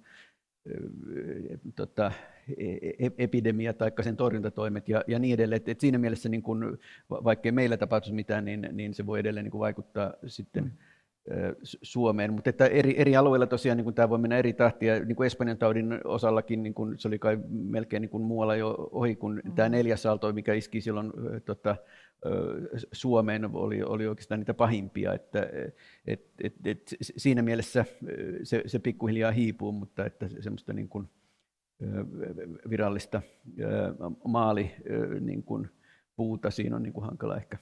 tota, e, e, epidemia tai sen torjuntatoimet ja, ja niin edelleen. Et, et siinä mielessä, niin kun, vaikkei meillä tapahtuisi mitään, niin, niin se voi edelleen niin vaikuttaa sitten mm Suomeen, mutta että eri, eri alueilla tosiaan niin kuin tämä voi mennä eri tahtia. Niin kuin Espanjan taudin osallakin niin kuin se oli kai melkein niin kuin muualla jo ohi kuin mm. tämä neljäs aalto, mikä iski silloin tota, Suomeen, oli, oli oikeastaan niitä pahimpia. Että, et, et, et, siinä mielessä se, se pikkuhiljaa hiipuu, mutta että semmoista niin kuin, virallista maali niin kuin, puuta siinä on niin kuin hankala ehkä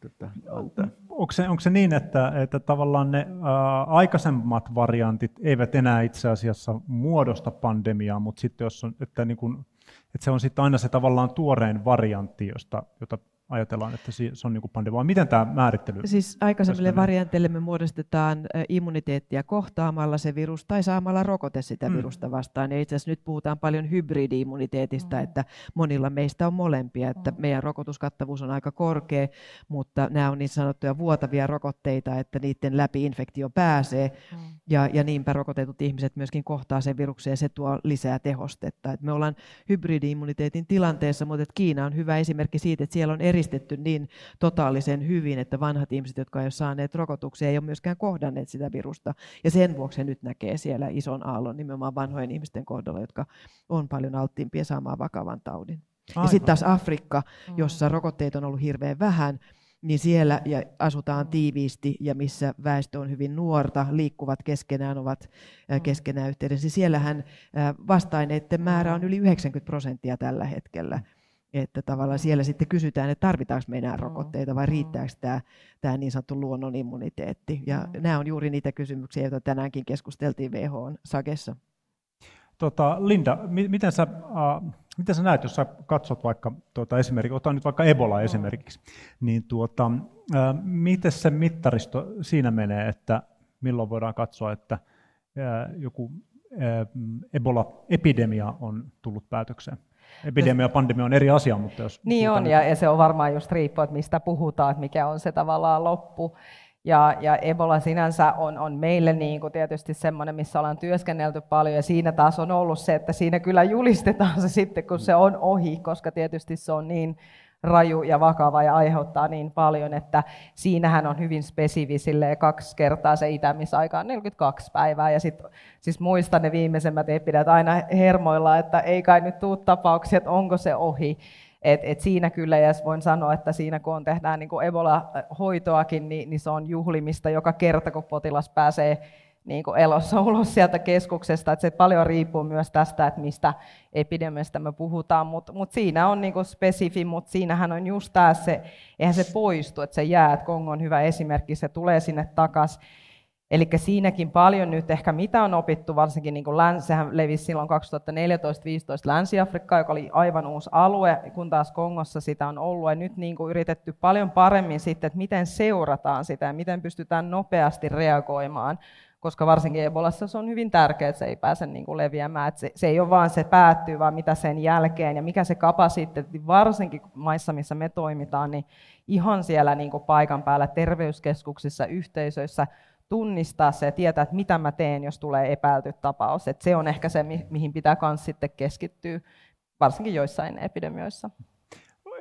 tota, antaa. Onko se, onko se niin, että, että tavallaan ne ää, aikaisemmat variantit eivät enää itse asiassa muodosta pandemiaa, mutta sitten jos on, että, niin kuin, että se on sitten aina se tavallaan tuorein variantti, josta, jota ajatellaan, että se on niin pandemia. Miten tämä määrittely? Siis aikaisemmille varianteille me muodostetaan immuniteettia kohtaamalla se virus tai saamalla rokote sitä mm. virusta vastaan. Ja itse asiassa nyt puhutaan paljon hybridi-immuniteetista, mm. että monilla meistä on molempia, että mm. meidän rokotuskattavuus on aika korkea, mutta nämä on niin sanottuja vuotavia rokotteita, että niiden läpi infektio pääsee. Mm. Ja, ja niinpä rokotetut ihmiset myöskin kohtaa sen viruksen ja se tuo lisää tehostetta. Et me ollaan hybridi-immuniteetin tilanteessa, mutta Kiina on hyvä esimerkki siitä, että siellä on eristetty niin totaalisen hyvin, että vanhat ihmiset, jotka eivät ole saaneet rokotuksia, ei ole myöskään kohdanneet sitä virusta. Ja sen vuoksi nyt näkee siellä ison aallon nimenomaan vanhojen ihmisten kohdalla, jotka on paljon alttiimpia saamaan vakavan taudin. Aivan. Ja sitten taas Afrikka, jossa rokotteet on ollut hirveän vähän, niin siellä ja asutaan tiiviisti ja missä väestö on hyvin nuorta, liikkuvat keskenään, ovat keskenään yhteydessä. Siellähän vastaineiden määrä on yli 90 prosenttia tällä hetkellä. Että tavallaan siellä sitten kysytään, että tarvitaanko me enää rokotteita vai riittääkö tämä, tämä niin sanottu luonnon immuniteetti. Ja nämä on juuri niitä kysymyksiä, joita tänäänkin keskusteltiin WHOn Sagessa. Tota, Linda, miten sä, äh, miten sä näet, jos sä katsot vaikka, tuota, esimerkiksi, otan nyt vaikka Ebola esimerkiksi, niin tuota, äh, miten se mittaristo siinä menee, että milloin voidaan katsoa, että äh, joku äh, Ebola-epidemia on tullut päätökseen? Epidemia ja pandemia on eri asia, mutta jos... Niin on, ja, ja se on varmaan just riippuu, että mistä puhutaan, että mikä on se tavallaan loppu. Ja, ja Ebola sinänsä on, on meille niin kuin tietysti semmoinen, missä ollaan työskennelty paljon, ja siinä taas on ollut se, että siinä kyllä julistetaan se sitten, kun se on ohi, koska tietysti se on niin raju ja vakava ja aiheuttaa niin paljon, että siinähän on hyvin spesifi kaksi kertaa se itämisaika on 42 päivää. Ja sit, siis muistan ne viimeisemmät epidät aina hermoilla, että ei kai nyt tuu tapauksia, että onko se ohi. Et, et siinä kyllä, ja voin sanoa, että siinä kun tehdään niin Ebola-hoitoakin, niin, niin se on juhlimista joka kerta, kun potilas pääsee niin kuin elossa ulos sieltä keskuksesta. Että se paljon riippuu myös tästä, että mistä epidemiasta me puhutaan, mutta mut siinä on niin kuin spesifi, mutta siinähän on just tämä se, eihän se poistu, että se jää, että Kongo on hyvä esimerkki, se tulee sinne takaisin. Eli siinäkin paljon nyt ehkä mitä on opittu, varsinkin niin kuin läns, sehän levisi silloin 2014-2015 Länsi-Afrikkaan, joka oli aivan uusi alue, kun taas Kongossa sitä on ollut. Ja nyt niin kuin yritetty paljon paremmin sitten, että miten seurataan sitä ja miten pystytään nopeasti reagoimaan koska varsinkin Ebolassa se on hyvin tärkeää, että se ei pääse niin kuin leviämään. Että se, se ei ole vaan se päättyy, vaan mitä sen jälkeen ja mikä se kapasiteetti, varsinkin maissa, missä me toimitaan, niin ihan siellä niin kuin paikan päällä terveyskeskuksissa, yhteisöissä tunnistaa se ja tietää, että mitä mä teen, jos tulee epäilty tapaus. Että se on ehkä se, mihin pitää myös sitten keskittyä, varsinkin joissain epidemioissa.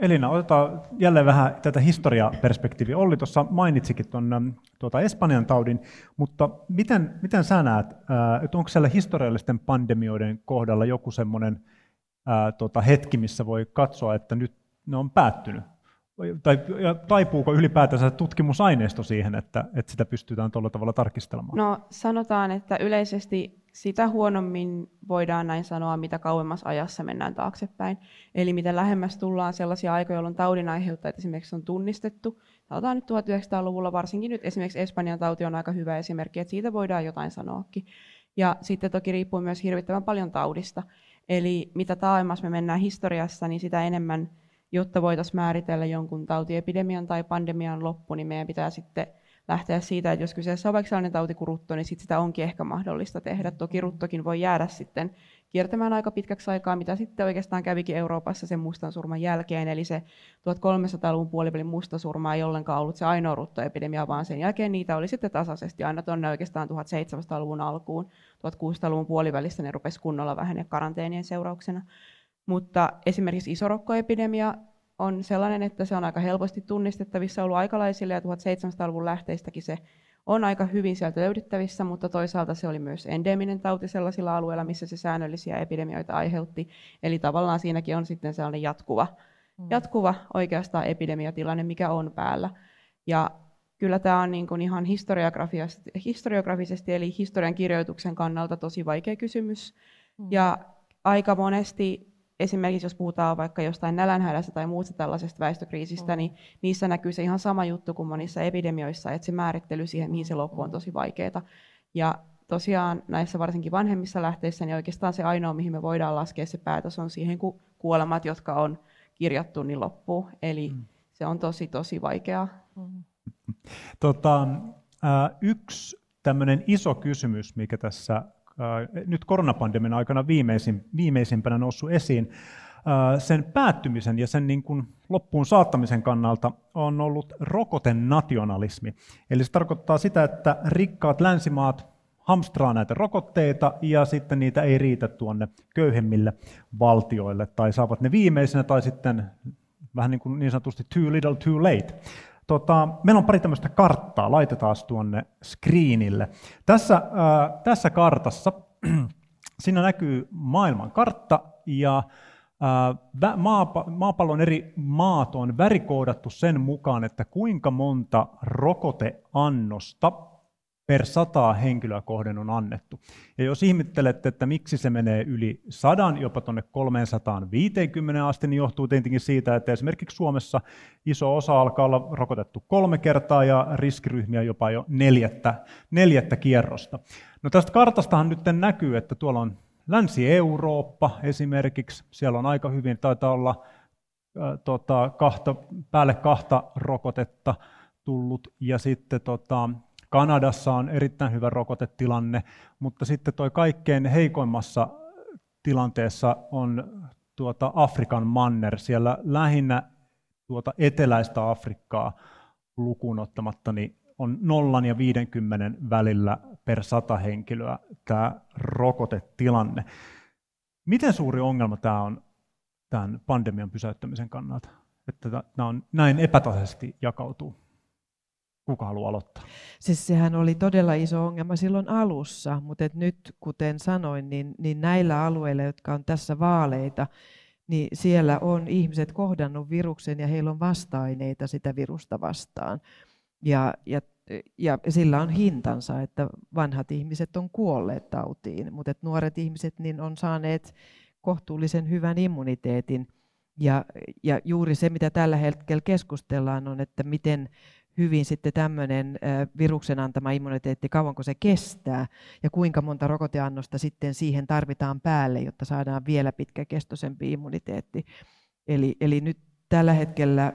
Elina, otetaan jälleen vähän tätä historiaperspektiiviä. Olli tuossa mainitsikin tuon tuota Espanjan taudin, mutta miten, miten sä näet, että onko siellä historiallisten pandemioiden kohdalla joku semmoinen tuota, hetki, missä voi katsoa, että nyt ne on päättynyt? Tai taipuuko ylipäätänsä tutkimusaineisto siihen, että, että sitä pystytään tuolla tavalla tarkistelemaan? No sanotaan, että yleisesti sitä huonommin voidaan näin sanoa, mitä kauemmas ajassa mennään taaksepäin. Eli mitä lähemmäs tullaan sellaisia aikoja, jolloin taudin aiheuttajat esimerkiksi on tunnistettu. Sanotaan nyt 1900-luvulla, varsinkin nyt esimerkiksi Espanjan tauti on aika hyvä esimerkki, että siitä voidaan jotain sanoakin. Ja sitten toki riippuu myös hirvittävän paljon taudista. Eli mitä taaemmas me mennään historiassa, niin sitä enemmän, jotta voitaisiin määritellä jonkun tautiepidemian tai pandemian loppu, niin meidän pitää sitten lähteä siitä, että jos kyseessä on vaikka sellainen tauti kuin rutto, niin sit sitä onkin ehkä mahdollista tehdä. Toki ruttokin voi jäädä sitten kiertämään aika pitkäksi aikaa, mitä sitten oikeastaan kävikin Euroopassa sen mustan surman jälkeen. Eli se 1300-luvun puolivälin mustasurma ei ollenkaan ollut se ainoa ruttoepidemia, vaan sen jälkeen niitä oli sitten tasaisesti aina tuonne oikeastaan 1700-luvun alkuun. 1600-luvun puolivälissä ne rupesi kunnolla vähene karanteenien seurauksena. Mutta esimerkiksi isorokkoepidemia on sellainen, että se on aika helposti tunnistettavissa ollut aikalaisille ja 1700-luvun lähteistäkin se on aika hyvin sieltä löydettävissä, mutta toisaalta se oli myös endeminen tauti sellaisilla alueilla, missä se säännöllisiä epidemioita aiheutti. Eli tavallaan siinäkin on sitten sellainen jatkuva, mm. jatkuva oikeastaan epidemiatilanne, mikä on päällä. Ja kyllä tämä on niin kuin ihan historiografisesti, eli historian kirjoituksen kannalta tosi vaikea kysymys. Mm. Ja aika monesti esimerkiksi jos puhutaan vaikka jostain nälänhädästä tai muusta tällaisesta väestökriisistä, mm. niin niissä näkyy se ihan sama juttu kuin monissa epidemioissa, että se määrittely siihen, mihin se loppu on tosi vaikeaa. Ja tosiaan näissä varsinkin vanhemmissa lähteissä, niin oikeastaan se ainoa, mihin me voidaan laskea se päätös, on siihen, kun kuolemat, jotka on kirjattu, niin loppuu. Eli mm. se on tosi, tosi vaikeaa. Mm. Tota, yksi tämmöinen iso kysymys, mikä tässä nyt koronapandemian aikana viimeisin, viimeisimpänä noussut esiin, sen päättymisen ja sen niin kuin loppuun saattamisen kannalta on ollut rokotenationalismi. Eli se tarkoittaa sitä, että rikkaat länsimaat hamstraa näitä rokotteita ja sitten niitä ei riitä tuonne köyhemmille valtioille tai saavat ne viimeisenä tai sitten vähän niin, kuin niin sanotusti too little too late. Tota, meillä on pari tämmöistä karttaa, laitetaan tuonne screenille. Tässä, äh, tässä kartassa siinä näkyy maailman kartta ja äh, maapa, maapallon eri maat on värikoodattu sen mukaan, että kuinka monta rokoteannosta per sataa henkilöä kohden on annettu. Ja jos ihmettelette, että miksi se menee yli sadan, jopa tuonne 350 asti, niin johtuu tietenkin siitä, että esimerkiksi Suomessa iso osa alkaa olla rokotettu kolme kertaa ja riskiryhmiä jopa jo neljättä, neljättä kierrosta. No tästä kartastahan nyt näkyy, että tuolla on Länsi-Eurooppa esimerkiksi, siellä on aika hyvin, taitaa olla äh, tota, kahta, päälle kahta rokotetta tullut, ja sitten tota, Kanadassa on erittäin hyvä rokotetilanne, mutta sitten tuo kaikkein heikoimmassa tilanteessa on tuota Afrikan manner, siellä lähinnä tuota eteläistä Afrikkaa lukuun ottamatta, niin on nollan ja 50 välillä per sata henkilöä tämä rokotetilanne. Miten suuri ongelma tämä on tämän pandemian pysäyttämisen kannalta, että tämä on näin epätasaisesti jakautuu? Kuka haluaa aloittaa? Siis sehän oli todella iso ongelma silloin alussa, mutta et nyt, kuten sanoin, niin, niin näillä alueilla, jotka on tässä vaaleita, niin siellä on ihmiset kohdannut viruksen ja heillä on vasta-aineita sitä virusta vastaan. Ja, ja, ja sillä on hintansa, että vanhat ihmiset on kuolleet tautiin, mutta nuoret ihmiset niin on saaneet kohtuullisen hyvän immuniteetin. Ja, ja juuri se, mitä tällä hetkellä keskustellaan, on, että miten hyvin sitten tämmöinen viruksen antama immuniteetti, kauanko se kestää ja kuinka monta rokoteannosta sitten siihen tarvitaan päälle, jotta saadaan vielä pitkäkestoisempi immuniteetti. Eli, eli nyt tällä hetkellä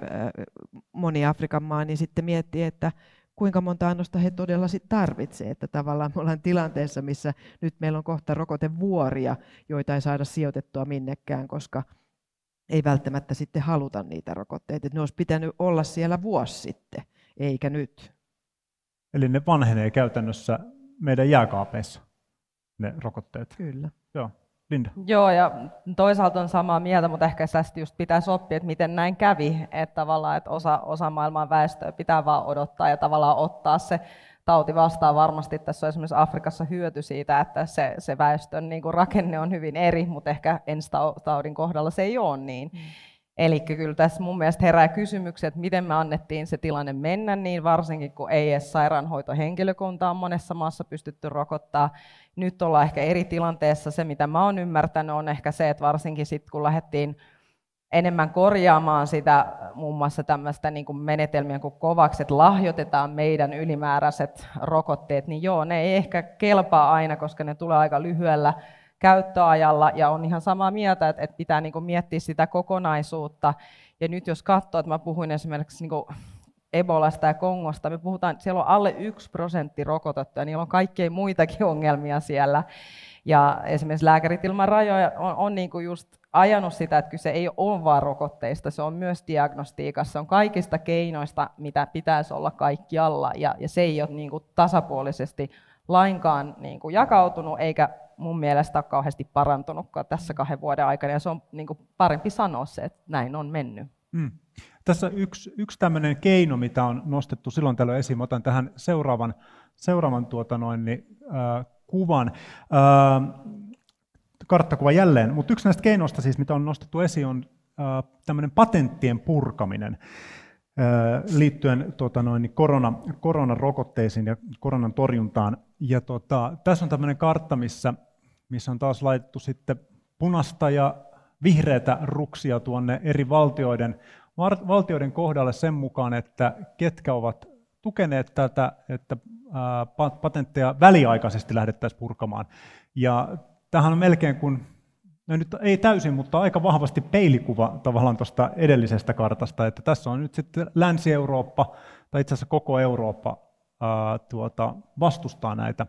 moni Afrikan maa niin sitten miettii, että kuinka monta annosta he todella sit tarvitsee. Että tavallaan me ollaan tilanteessa, missä nyt meillä on kohta rokotevuoria, joita ei saada sijoitettua minnekään, koska ei välttämättä sitten haluta niitä rokotteita. Et ne olisi pitänyt olla siellä vuosi sitten eikä nyt. Eli ne vanhenee käytännössä meidän jääkaapeissa, ne rokotteet. Kyllä. Joo. Linda. Joo, ja toisaalta on samaa mieltä, mutta ehkä tästä just pitäisi oppia, että miten näin kävi, että tavallaan että osa, osa maailman väestöä pitää vaan odottaa ja tavallaan ottaa se tauti vastaan. Varmasti tässä on esimerkiksi Afrikassa hyöty siitä, että se, se väestön niin kuin rakenne on hyvin eri, mutta ehkä ensi taudin kohdalla se ei ole niin. Mm. Eli kyllä tässä mun mielestä herää kysymykset, että miten me annettiin se tilanne mennä, niin varsinkin kun ei edes sairaanhoitohenkilökuntaa on monessa maassa pystytty rokottaa. Nyt ollaan ehkä eri tilanteessa. Se, mitä mä oon ymmärtänyt, on ehkä se, että varsinkin sitten kun lähdettiin enemmän korjaamaan sitä muun muassa tämmöistä niin kuin menetelmiä kuin kovaksi, että lahjoitetaan meidän ylimääräiset rokotteet, niin joo, ne ei ehkä kelpaa aina, koska ne tulee aika lyhyellä käyttöajalla ja on ihan samaa mieltä, että, että pitää niin kuin miettiä sitä kokonaisuutta. Ja nyt jos katsoo, että mä puhuin esimerkiksi niin kuin Ebolasta ja Kongosta, me puhutaan, siellä on alle yksi prosentti rokotettuja, niillä on kaikkein muitakin ongelmia siellä. Ja esimerkiksi Lääkärit ilman rajoja on, on niin kuin just ajanut sitä, että kyse ei ole vain rokotteista, se on myös diagnostiikassa, se on kaikista keinoista, mitä pitäisi olla kaikkialla, ja, ja se ei ole niin kuin tasapuolisesti lainkaan niin kuin jakautunut, eikä mun mielestä ole kauheasti parantunutkaan tässä kahden vuoden aikana, ja se on niin kuin parempi sanoa se, että näin on mennyt. Mm. Tässä yksi, yksi tämmöinen keino, mitä on nostettu silloin tällöin esiin, otan tähän seuraavan, seuraavan tuota noin, niin, äh, kuvan. Äh, karttakuva jälleen, mutta yksi näistä keinoista, siis, mitä on nostettu esiin, on äh, tämmöinen patenttien purkaminen liittyen tota noin, korona, koronarokotteisiin ja koronan torjuntaan. Ja tota, tässä on tämmöinen kartta, missä missä on taas laitettu sitten punasta ja vihreätä ruksia tuonne eri valtioiden, valtioiden kohdalle sen mukaan, että ketkä ovat tukeneet tätä, että patentteja väliaikaisesti lähdettäisiin purkamaan. Ja tähän on melkein kuin, no nyt ei täysin, mutta aika vahvasti peilikuva tavallaan tuosta edellisestä kartasta, että tässä on nyt sitten Länsi-Eurooppa, tai itse asiassa koko Eurooppa ää, tuota, vastustaa näitä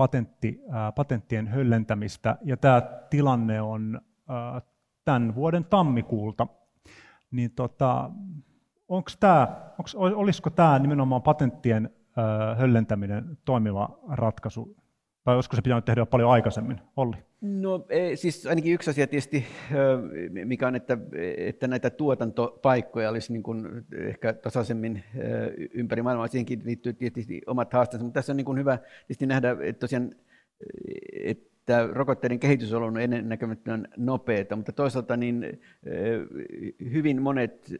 patentti, ää, patenttien höllentämistä, ja tämä tilanne on ää, tämän vuoden tammikuulta. Niin tota, onks tää, onks, olisiko tämä nimenomaan patenttien ää, höllentäminen toimiva ratkaisu vai olisiko se pitänyt tehdä paljon aikaisemmin? Olli? No siis ainakin yksi asia tietysti, mikä on, että, että näitä tuotantopaikkoja olisi niin kuin ehkä tasaisemmin ympäri maailmaa. Siihenkin liittyy tietysti omat haasteensa, mutta tässä on niin kuin hyvä tietysti nähdä, että tosiaan että tämä rokotteiden kehitys on ollut ennennäkemättömän nopeaa, mutta toisaalta niin hyvin monet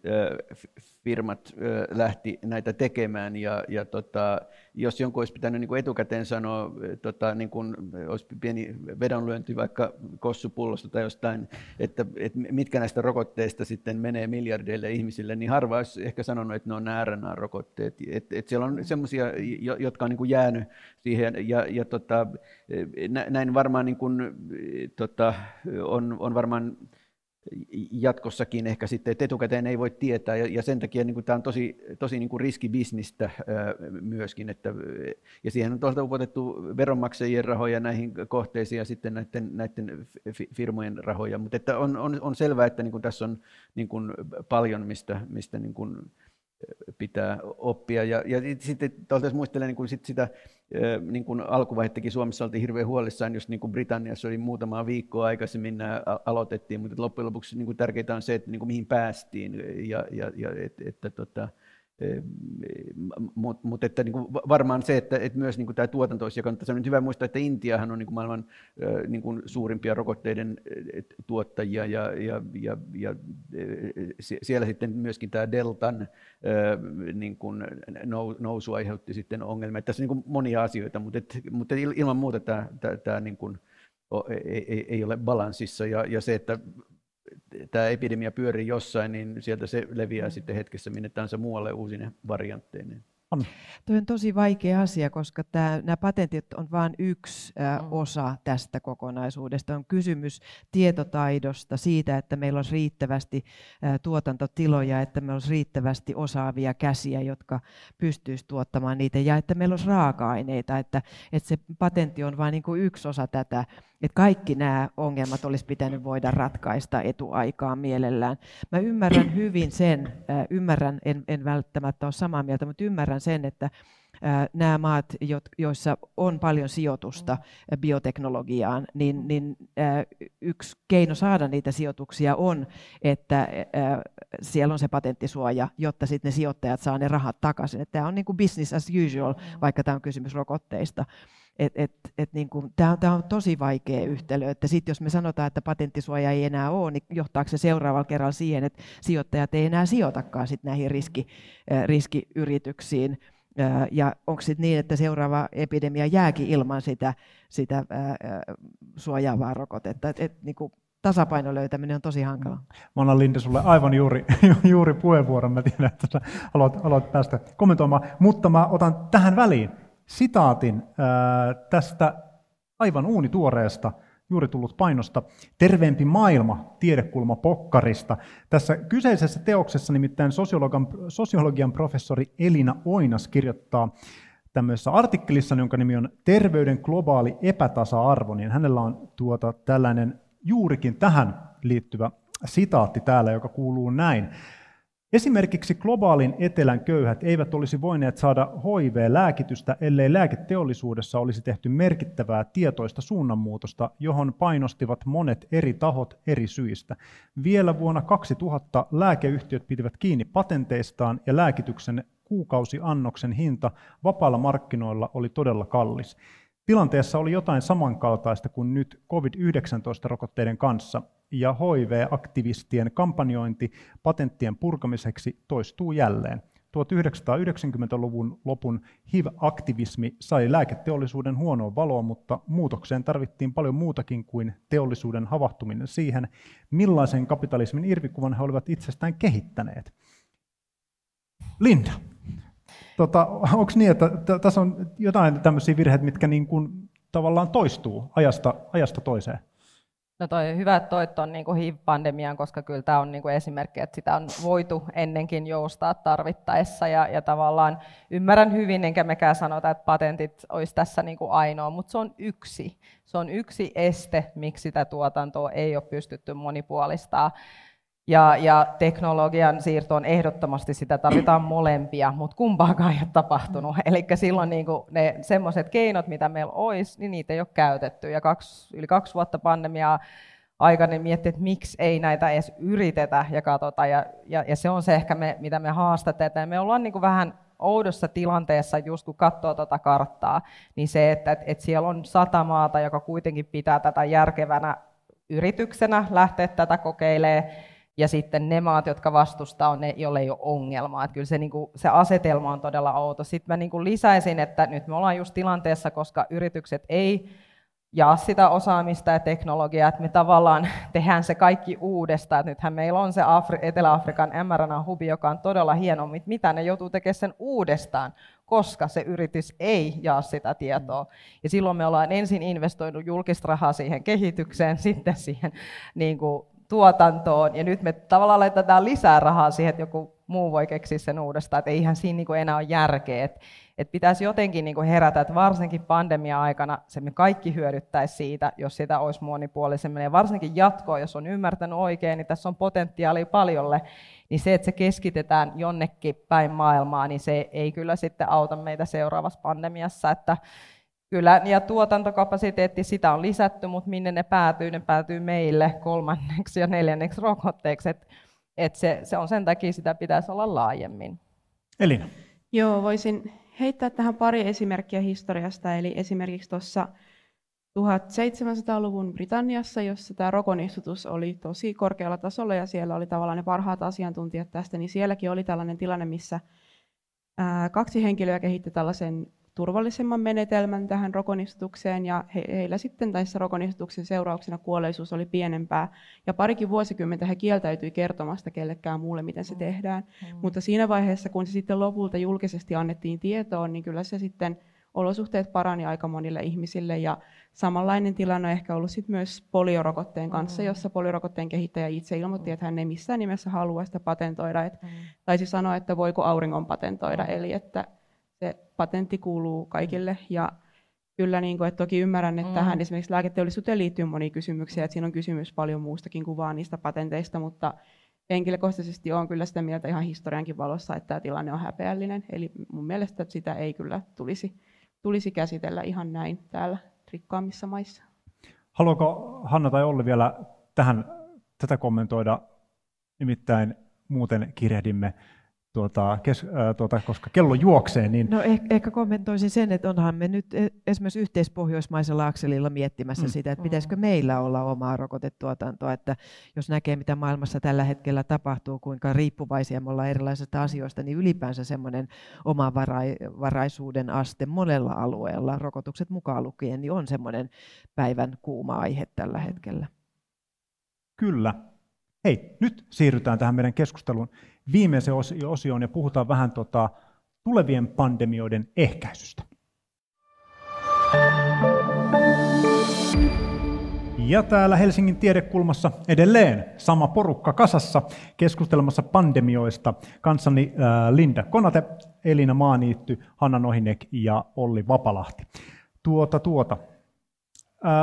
firmat lähti näitä tekemään ja, ja tota, jos jonkun olisi pitänyt niin kuin etukäteen sanoa, tota, niin kuin olisi pieni vedonlyönti vaikka kossupullosta tai jostain, että, että mitkä näistä rokotteista sitten menee miljardeille ihmisille, niin harva olisi ehkä sanonut, että ne on nämä RNA-rokotteet. Et, et siellä on sellaisia, jotka on niin kuin jäänyt siihen ja, ja tota, näin varmaan niin kuin, tota, on, on varmaan jatkossakin ehkä sitten, että etukäteen ei voi tietää, ja, ja sen takia niin kuin, tämä on tosi, tosi niin kuin riskibisnistä ää, myöskin, että, ja siihen on tuolta upotettu veronmaksajien rahoja näihin kohteisiin ja sitten näiden, näiden firmojen rahoja, mutta että on, on, on selvää, että niin kuin tässä on niin kuin paljon, mistä, mistä niin kuin, pitää oppia. Ja, ja sitten muistelen niin kuin sit sitä niin kuin alkuvaihettakin Suomessa oltiin hirveän huolissaan, jos niin kuin Britanniassa oli muutama viikko aikaisemmin nämä aloitettiin, mutta loppujen lopuksi niin kuin tärkeintä on se, että niin kuin mihin päästiin ja, ja, ja että, että tota, mutta mut että niin varmaan se, että, että myös niin tämä tuotanto olisi jakanut. Se on nyt hyvä muistaa, että Intiahan on niin maailman niin kuin suurimpia rokotteiden tuottajia ja, ja, ja, ja siellä sitten myöskin tämä Deltan niin kuin nousu aiheutti sitten ongelmia. Tässä on niin monia asioita, mutta, et, mutta ilman muuta tämä, tämä, tämä niin kuin, ei, ei, ei ole balanssissa ja, ja se, että tämä epidemia pyörii jossain, niin sieltä se leviää mm. sitten hetkessä minne tahansa muualle uusine variantteineen. On. Tuo on tosi vaikea asia, koska tämä, nämä patentit on vain yksi ä, osa tästä kokonaisuudesta. On kysymys tietotaidosta, siitä, että meillä olisi riittävästi ä, tuotantotiloja, että meillä olisi riittävästi osaavia käsiä, jotka pystyisivät tuottamaan niitä, ja että meillä olisi raaka-aineita, että, että se patentti on vain niin kuin yksi osa tätä että kaikki nämä ongelmat olisi pitänyt voida ratkaista etuaikaan mielellään. Mä ymmärrän hyvin sen, äh, ymmärrän, en, en välttämättä ole samaa mieltä, mutta ymmärrän sen, että äh, nämä maat, joissa on paljon sijoitusta bioteknologiaan, niin, niin äh, yksi keino saada niitä sijoituksia on, että siellä on se patenttisuoja, jotta sitten ne sijoittajat saa ne rahat takaisin. Tämä on niin kuin business as usual, vaikka tämä on kysymys rokotteista. Et, et, et niin tämä, on, tosi vaikea yhtälö, että sitten jos me sanotaan, että patenttisuoja ei enää ole, niin johtaako se seuraavalla kerralla siihen, että sijoittajat ei enää sijoitakaan sit näihin riski, riskiyrityksiin, ja onko sitten niin, että seuraava epidemia jääkin ilman sitä, sitä suojaavaa rokotetta? Et, et, niin tasapaino löytäminen on tosi hankala. Mä annan Linde sulle aivan juuri, juuri puheenvuoron. Mä tiedän, että haluat, haluat päästä kommentoimaan, mutta mä otan tähän väliin sitaatin ää, tästä aivan uunituoreesta, juuri tullut painosta, Terveempi maailma, tiedekulma pokkarista. Tässä kyseisessä teoksessa nimittäin sosiologian, sosiologian professori Elina Oinas kirjoittaa tämmöisessä artikkelissa, jonka nimi on Terveyden globaali epätasa-arvo, niin hänellä on tuota tällainen juurikin tähän liittyvä sitaatti täällä, joka kuuluu näin. Esimerkiksi globaalin etelän köyhät eivät olisi voineet saada HIV-lääkitystä, ellei lääketeollisuudessa olisi tehty merkittävää tietoista suunnanmuutosta, johon painostivat monet eri tahot eri syistä. Vielä vuonna 2000 lääkeyhtiöt pitivät kiinni patenteistaan ja lääkityksen kuukausiannoksen hinta vapailla markkinoilla oli todella kallis. Tilanteessa oli jotain samankaltaista kuin nyt COVID-19-rokotteiden kanssa, ja HIV-aktivistien kampanjointi patenttien purkamiseksi toistuu jälleen. 1990-luvun lopun HIV-aktivismi sai lääketeollisuuden huonoa valoa, mutta muutokseen tarvittiin paljon muutakin kuin teollisuuden havahtuminen siihen, millaisen kapitalismin irvikuvan he olivat itsestään kehittäneet. Linda, tota, onko niin, että tässä on jotain tämmöisiä virheitä, mitkä niin kuin tavallaan toistuu ajasta, ajasta toiseen? No toi hyvä, että toit on niin HIV-pandemiaan, koska kyllä tämä on niin kuin esimerkki, että sitä on voitu ennenkin joustaa tarvittaessa. Ja, ja tavallaan ymmärrän hyvin, enkä mekään sanota, että patentit olisi tässä niin kuin ainoa, mutta se on yksi. Se on yksi este, miksi sitä tuotantoa ei ole pystytty monipuolistamaan. Ja, ja teknologian siirtoon ehdottomasti sitä tarvitaan molempia, mutta kumpaakaan ei ole tapahtunut. Eli silloin niin kuin ne semmoiset keinot, mitä meillä olisi, niin niitä ei ole käytetty. Ja kaksi, yli kaksi vuotta pandemiaa aikana niin miettii, että miksi ei näitä edes yritetä ja katsota. Ja, ja, ja se on se ehkä, me, mitä me haastatte. Me ollaan niin kuin vähän oudossa tilanteessa, just kun katsoo tuota karttaa, niin se, että, että, että siellä on sata maata, joka kuitenkin pitää tätä järkevänä yrityksenä lähteä tätä kokeilemaan, ja sitten ne maat, jotka vastustaa, on ne, joille ei ole ongelmaa. Että kyllä se, niin kuin, se asetelma on todella outo. Sitten mä niin kuin lisäisin, että nyt me ollaan just tilanteessa, koska yritykset ei jaa sitä osaamista ja teknologiaa, että me tavallaan tehdään se kaikki uudestaan. Nythän meillä on se Afri- Etelä-Afrikan mRNA-hubi, joka on todella hieno, mutta mitä ne joutuu tekemään sen uudestaan, koska se yritys ei jaa sitä tietoa. Ja silloin me ollaan ensin investoinut julkista rahaa siihen kehitykseen, sitten siihen niin kuin tuotantoon, ja nyt me tavallaan laitetaan lisää rahaa siihen, että joku muu voi keksiä sen uudestaan, että eihän siinä niin enää ole järkeä. Että että pitäisi jotenkin niin herätä, että varsinkin pandemia-aikana se me kaikki hyödyttäisi siitä, jos sitä olisi monipuolisemmin. Ja varsinkin jatkoa, jos on ymmärtänyt oikein, niin tässä on potentiaalia paljolle, niin se, että se keskitetään jonnekin päin maailmaa, niin se ei kyllä sitten auta meitä seuraavassa pandemiassa. Että kyllä, ja tuotantokapasiteetti, sitä on lisätty, mutta minne ne päätyy, ne päätyy meille kolmanneksi ja neljänneksi rokotteeksi. Että et se, se on sen takia, sitä pitäisi olla laajemmin. Elina. Joo, voisin heittää tähän pari esimerkkiä historiasta. Eli esimerkiksi tuossa 1700-luvun Britanniassa, jossa tämä rokonistutus oli tosi korkealla tasolla ja siellä oli tavallaan ne parhaat asiantuntijat tästä, niin sielläkin oli tällainen tilanne, missä kaksi henkilöä kehitti tällaisen turvallisemman menetelmän tähän rokonistukseen ja he, heillä sitten tässä rokonistutuksen seurauksena kuolleisuus oli pienempää. Ja parikin vuosikymmentä he kieltäytyi kertomasta kellekään muulle, miten se mm. tehdään. Mm. Mutta siinä vaiheessa, kun se sitten lopulta julkisesti annettiin tietoon, niin kyllä se sitten olosuhteet parani aika monille ihmisille ja samanlainen tilanne on ehkä ollut sit myös poliorokotteen kanssa, mm. jossa poliorokotteen kehittäjä itse ilmoitti, että hän ei missään nimessä halua sitä patentoida. Et mm. Taisi sanoa, että voiko auringon patentoida, mm. eli että se patentti kuuluu kaikille ja kyllä niin kuin, että toki ymmärrän, että mm. tähän esimerkiksi lääketeollisuuteen liittyy monia kysymyksiä, että siinä on kysymys paljon muustakin kuin vaan niistä patenteista, mutta henkilökohtaisesti olen kyllä sitä mieltä ihan historiankin valossa, että tämä tilanne on häpeällinen. Eli mun mielestä sitä ei kyllä tulisi, tulisi käsitellä ihan näin täällä rikkaammissa maissa. Haluaako Hanna tai Olli vielä tähän tätä kommentoida? Nimittäin muuten kirjehdimme tuota, kes, ää, tuota, koska kello juoksee. Niin... No ehkä, ehkä kommentoisin sen, että onhan me nyt e, esimerkiksi yhteispohjoismaisella akselilla miettimässä mm. sitä, että pitäisikö meillä olla omaa rokotetuotantoa, että jos näkee, mitä maailmassa tällä hetkellä tapahtuu, kuinka riippuvaisia me ollaan erilaisista asioista, niin ylipäänsä semmoinen omavaraisuuden aste monella alueella, rokotukset mukaan lukien, niin on semmoinen päivän kuuma aihe tällä hetkellä. Kyllä. Hei, nyt siirrytään tähän meidän keskusteluun viimeiseen osioon ja puhutaan vähän tota, tulevien pandemioiden ehkäisystä. Ja täällä Helsingin tiedekulmassa edelleen sama porukka kasassa keskustelemassa pandemioista. Kanssani Linda Konate, Elina Maaniitty, Hanna Nohinek ja Olli Vapalahti. Tuota, tuota.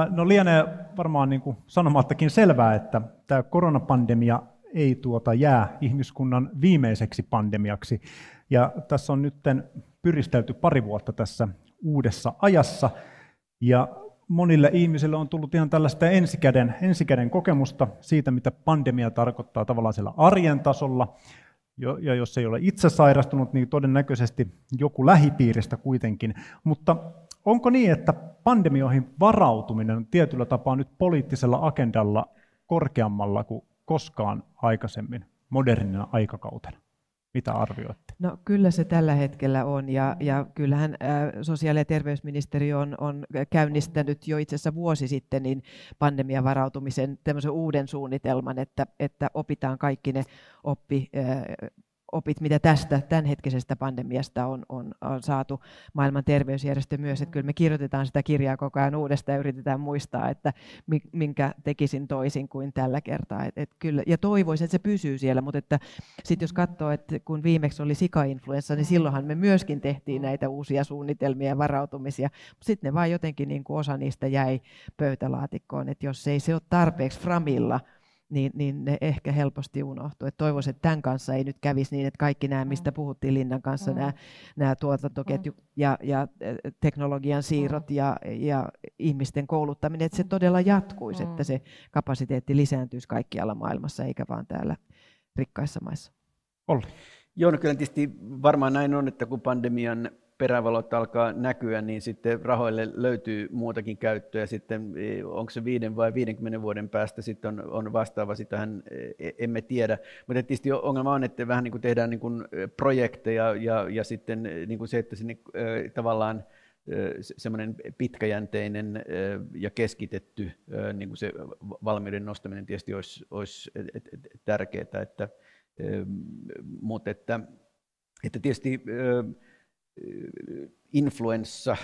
No lienee varmaan niin kuin sanomattakin selvää, että tämä koronapandemia ei tuota jää ihmiskunnan viimeiseksi pandemiaksi. Ja tässä on nyt pyristelty pari vuotta tässä uudessa ajassa, ja monille ihmisille on tullut ihan tällaista ensikäden, ensikäden kokemusta siitä, mitä pandemia tarkoittaa tavallaan siellä arjen tasolla, ja jos ei ole itse sairastunut, niin todennäköisesti joku lähipiiristä kuitenkin. Mutta onko niin, että pandemioihin varautuminen on tietyllä tapaa nyt poliittisella agendalla korkeammalla kuin koskaan aikaisemmin modernina aikakautena? Mitä arvioitte? No kyllä se tällä hetkellä on ja, ja kyllähän ä, sosiaali- ja terveysministeriö on, on käynnistänyt jo itse asiassa vuosi sitten niin pandemian varautumisen uuden suunnitelman, että, että opitaan kaikki ne oppi, ä, opit, mitä tästä tämänhetkisestä pandemiasta on, on, on saatu maailman terveysjärjestö myös, että kyllä me kirjoitetaan sitä kirjaa koko ajan uudestaan ja yritetään muistaa, että minkä tekisin toisin kuin tällä kertaa. Et, et kyllä, ja toivoisin, että se pysyy siellä, mutta että sit jos katsoo, että kun viimeksi oli sika-influenssa, niin silloinhan me myöskin tehtiin näitä uusia suunnitelmia ja varautumisia, mutta sitten ne vaan jotenkin niin kuin osa niistä jäi pöytälaatikkoon, että jos ei se ole tarpeeksi framilla, niin, niin ne ehkä helposti unohtuu. Et toivoisin, että tämän kanssa ei nyt kävisi niin, että kaikki nämä, mistä puhuttiin Linnan kanssa, mm. nämä, nämä tuotantoketju ja, ja teknologian siirrot ja, ja ihmisten kouluttaminen, että se todella jatkuisi, että se kapasiteetti lisääntyisi kaikkialla maailmassa, eikä vaan täällä rikkaissa maissa. Olli. Joo, no kyllä tietysti varmaan näin on, että kun pandemian perävalot alkaa näkyä, niin sitten rahoille löytyy muutakin käyttöä. Sitten e, onko se viiden vai 50 vuoden päästä sitten on, on vastaava, sitähän e, emme tiedä. Mutta tietysti ongelma on, että vähän niin kuin tehdään niin kuin projekteja ja, ja sitten niin kuin se, että sinne tavallaan semmoinen pitkäjänteinen ja keskitetty niin kuin se valmiuden nostaminen tietysti olisi, olisi tärkeää, että, mutta että, että tietysti influenssa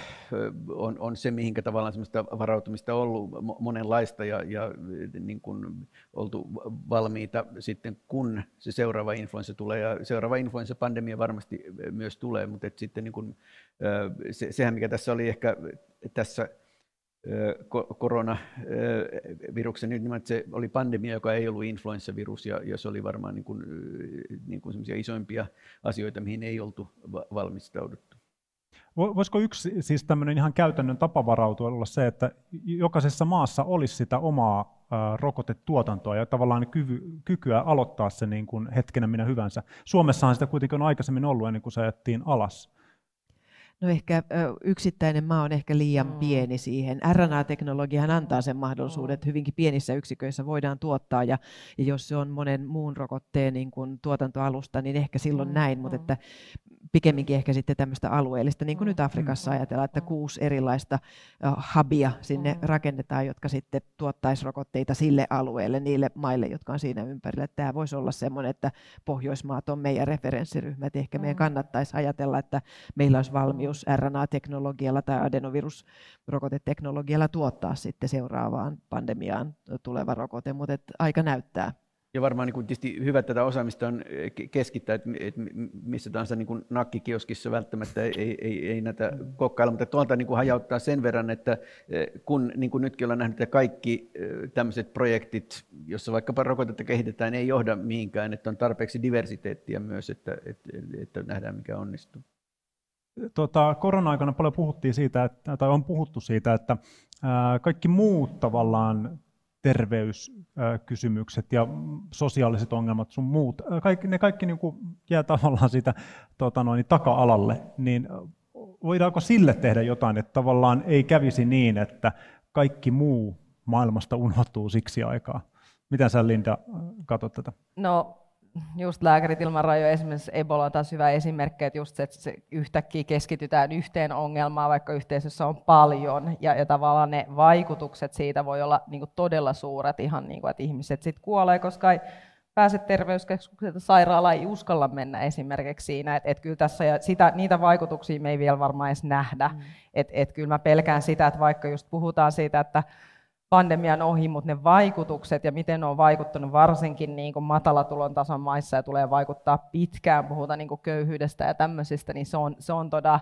on, on se, mihinkä tavallaan semmoista varautumista on ollut monenlaista ja, ja niin kuin oltu valmiita sitten, kun se seuraava influenssa tulee. Ja seuraava influenssapandemia varmasti myös tulee, mutta et sitten niin kuin, se, sehän, mikä tässä oli ehkä tässä koronaviruksen nyt että se oli pandemia, joka ei ollut influenssavirus, ja, ja se oli varmaan niin kuin, niin kuin isoimpia asioita, mihin ei oltu valmistauduttu. Voisiko yksi siis tämmöinen ihan käytännön tapa varautua olla se, että jokaisessa maassa olisi sitä omaa rokotetuotantoa ja tavallaan kyvy, kykyä aloittaa se niin kuin hetkenä minä hyvänsä. Suomessahan sitä kuitenkin on aikaisemmin ollut ennen kuin se ajettiin alas. No ehkä yksittäinen maa on ehkä liian mm. pieni siihen. RNA-teknologiahan antaa sen mahdollisuuden, että hyvinkin pienissä yksiköissä voidaan tuottaa, ja, ja jos se on monen muun rokotteen niin kuin tuotantoalusta, niin ehkä silloin mm. näin, mutta että pikemminkin ehkä sitten tämmöistä alueellista, niin kuin mm. nyt Afrikassa mm. ajatellaan, että kuusi erilaista hubia sinne mm. rakennetaan, jotka sitten tuottaisi rokotteita sille alueelle, niille maille, jotka on siinä ympärillä. Tämä voisi olla semmoinen, että Pohjoismaat on meidän referenssiryhmä, että ehkä meidän kannattaisi ajatella, että meillä olisi valmius RNA-teknologialla tai adenovirusrokoteteknologialla tuottaa sitten seuraavaan pandemiaan tuleva rokote, mutta aika näyttää. Ja varmaan niin kuin tietysti hyvä tätä osaamista on eh, keskittää, että, että missä tahansa niin kuin nakkikioskissa välttämättä ei, ei, ei näitä kokkailla, mutta tuolta niin kuin hajauttaa sen verran, että eh, kun niin kuin nytkin ollaan nähnyt, että kaikki eh, tämmöiset projektit, jossa vaikkapa rokotetta kehitetään, ei johda mihinkään, että on tarpeeksi diversiteettiä myös, että, että, että nähdään mikä onnistuu. Tota, korona-aikana paljon puhuttiin siitä, että, tai on puhuttu siitä, että ää, kaikki muut tavallaan terveyskysymykset ja sosiaaliset ongelmat sun muut, kaikki, ne kaikki niin kuin jää tavallaan siitä tota noin, taka-alalle, niin voidaanko sille tehdä jotain, että tavallaan ei kävisi niin, että kaikki muu maailmasta unohtuu siksi aikaa? Miten sä Linda katsot tätä? No just Lääkärit ilman rajoja esimerkiksi Ebola on taas hyvä esimerkki, että just se, että se yhtäkkiä keskitytään yhteen ongelmaan, vaikka yhteisössä on paljon, ja, ja tavallaan ne vaikutukset siitä voi olla niin kuin todella suuret, ihan niin kuin, että ihmiset sitten kuolee, koska ei pääse terveyskeskukselta sairaalaan, ei uskalla mennä esimerkiksi siinä, että et kyllä tässä ja sitä, niitä vaikutuksia me ei vielä varmaan edes nähdä, mm. että et kyllä mä pelkään sitä, että vaikka just puhutaan siitä, että pandemian ohi, mutta ne vaikutukset ja miten ne on vaikuttanut varsinkin niin kuin matalatulon tason maissa ja tulee vaikuttaa pitkään, puhutaan niin kuin köyhyydestä ja tämmöisistä, niin se on, se on todella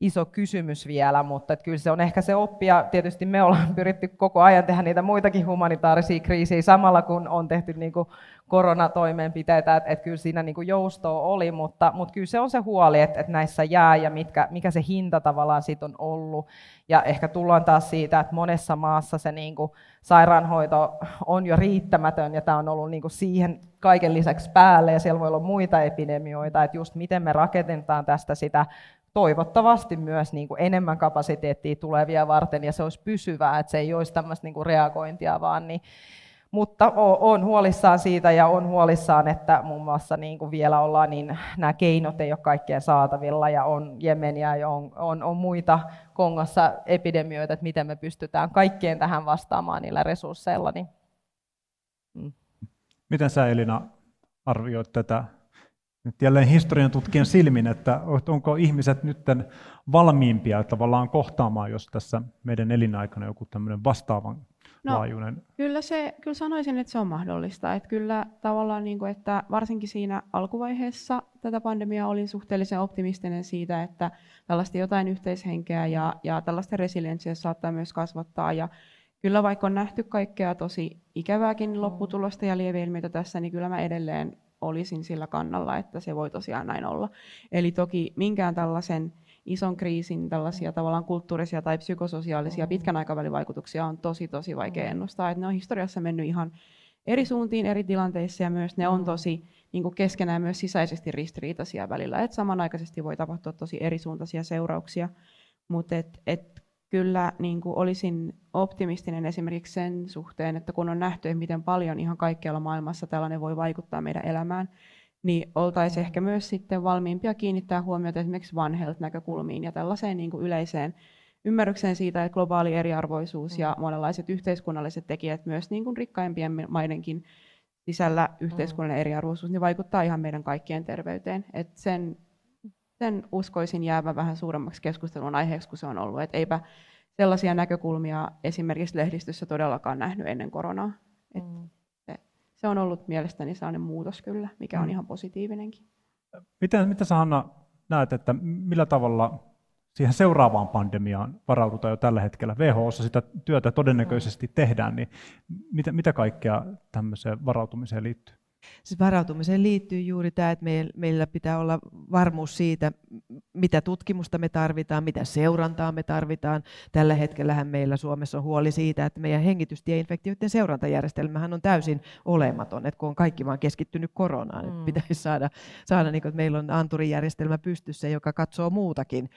iso kysymys vielä, mutta että kyllä se on ehkä se oppia. Tietysti me ollaan pyritty koko ajan tehdä niitä muitakin humanitaarisia kriisejä samalla, kun on tehty niin kuin koronatoimenpiteitä, että, että kyllä siinä niin kuin joustoa oli, mutta, mutta kyllä se on se huoli, että, että näissä jää ja mitkä, mikä se hinta tavallaan siitä on ollut. Ja ehkä tullaan taas siitä, että monessa maassa se niin kuin sairaanhoito on jo riittämätön ja tämä on ollut niin kuin siihen kaiken lisäksi päälle ja siellä voi olla muita epidemioita, että just miten me rakennetaan tästä sitä toivottavasti myös niin kuin enemmän kapasiteettia tulevia varten, ja se olisi pysyvää, että se ei olisi tämmöistä niin kuin reagointia vaan, niin, mutta on huolissaan siitä ja on huolissaan, että muun muassa niin kuin vielä ollaan, niin nämä keinot ei ole kaikkien saatavilla ja on Jemeniä ja on, on, on muita Kongossa epidemioita, että miten me pystytään kaikkeen tähän vastaamaan niillä resursseilla. Niin. Mm. Miten sä Elina arvioit tätä nyt jälleen historian tutkijan silmin, että onko ihmiset nyt valmiimpia tavallaan kohtaamaan, jos tässä meidän elinaikana joku tämmöinen vastaavan no, laajuinen? Kyllä, se, kyllä sanoisin, että se on mahdollista. Että kyllä tavallaan, niin kuin, että varsinkin siinä alkuvaiheessa tätä pandemiaa olin suhteellisen optimistinen siitä, että tällaista jotain yhteishenkeä ja, ja tällaista resilienssiä saattaa myös kasvattaa. Ja kyllä vaikka on nähty kaikkea tosi ikävääkin lopputulosta ja lieveilmiöitä tässä, niin kyllä mä edelleen olisin sillä kannalla, että se voi tosiaan näin olla. Eli toki minkään tällaisen ison kriisin tällaisia tavallaan kulttuurisia tai psykososiaalisia pitkän aikavälin vaikutuksia on tosi tosi vaikea mm. ennustaa. Että ne on historiassa mennyt ihan eri suuntiin eri tilanteissa ja myös ne on mm. tosi niin kuin keskenään myös sisäisesti ristiriitaisia välillä. Et samanaikaisesti voi tapahtua tosi eri suuntaisia seurauksia, mutta et, et kyllä niin kuin olisin optimistinen esimerkiksi sen suhteen, että kun on nähty, että miten paljon ihan kaikkialla maailmassa tällainen voi vaikuttaa meidän elämään, niin oltaisiin ehkä myös sitten valmiimpia kiinnittää huomiota esimerkiksi One Health-näkökulmiin ja tällaiseen niin kuin yleiseen ymmärrykseen siitä, että globaali eriarvoisuus ja monenlaiset yhteiskunnalliset tekijät myös niin kuin rikkaimpien maidenkin sisällä yhteiskunnallinen eriarvoisuus niin vaikuttaa ihan meidän kaikkien terveyteen. Et sen sen uskoisin jäävän vähän suuremmaksi keskustelun aiheeksi kuin se on ollut. Et eipä sellaisia näkökulmia esimerkiksi lehdistössä todellakaan nähnyt ennen koronaa. Et mm. se, se on ollut mielestäni sellainen muutos kyllä, mikä on mm. ihan positiivinenkin. Miten, mitä sä Hanna näet, että millä tavalla siihen seuraavaan pandemiaan varaudutaan jo tällä hetkellä. WHOssa sitä työtä todennäköisesti tehdään, niin mitä, mitä kaikkea tämmöiseen varautumiseen liittyy? Siis varautumiseen liittyy juuri tämä, että meillä pitää olla varmuus siitä, mitä tutkimusta me tarvitaan, mitä seurantaa me tarvitaan. Tällä hetkellähän meillä Suomessa on huoli siitä, että meidän hengitystieinfektioiden seurantajärjestelmähän on täysin olematon, että kun on kaikki vaan keskittynyt koronaan, mm. että pitäisi saada, saada niin kuin, että meillä on anturijärjestelmä pystyssä, joka katsoo muutakin.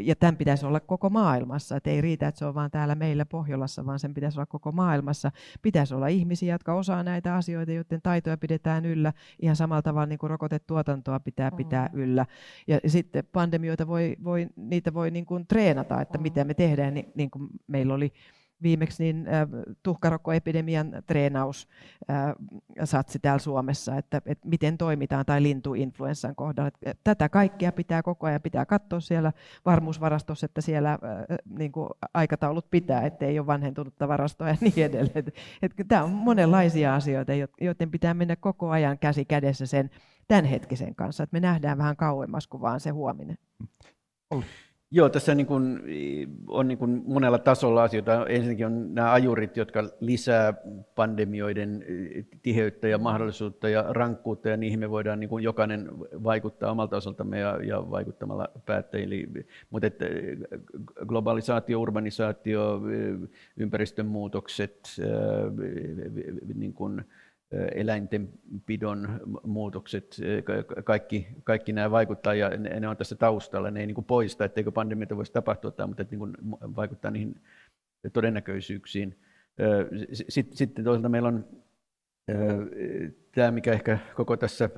Ja tämän pitäisi olla koko maailmassa, että ei riitä, että se on vain täällä meillä Pohjolassa, vaan sen pitäisi olla koko maailmassa. Pitäisi olla ihmisiä, jotka osaa näitä asioita, joiden taitoja pidetään yllä, ihan samalla tavalla niin kuin rokotetuotantoa pitää mm. pitää yllä. Ja sitten pandemioita voi, voi, niitä voi niin kuin treenata, että mm. mitä me tehdään, niin, niin kuin meillä oli viimeksi niin äh, tuhkarokkoepidemian treenaus äh, satsi täällä Suomessa, että, että miten toimitaan, tai lintuinfluenssan kohdalla. Että tätä kaikkea pitää koko ajan pitää katsoa siellä varmuusvarastossa, että siellä äh, niin kuin aikataulut pitää, ettei ole vanhentunutta varastoa ja niin edelleen. Että, tämä on monenlaisia asioita, joiden pitää mennä koko ajan käsi kädessä sen tämänhetkisen kanssa, että me nähdään vähän kauemmas kuin vaan se huominen. Joo, tässä niin kuin, on niin kuin monella tasolla asioita. Ensinnäkin on nämä ajurit, jotka lisää pandemioiden tiheyttä ja mahdollisuutta ja rankkuutta, ja niihin me voidaan niin kuin jokainen vaikuttaa omalta osaltamme ja, ja vaikuttamalla päättäjiin. Mutta että globalisaatio, urbanisaatio, ympäristön muutokset, niin kuin, eläintenpidon muutokset, kaikki, kaikki nämä vaikuttaa ja ne, ne on tässä taustalla. Ne ei niin kuin poista, etteikö pandemioita voisi tapahtua, mutta että niin kuin vaikuttaa niihin todennäköisyyksiin. Sitten toisaalta meillä on tämä, mikä ehkä koko tässä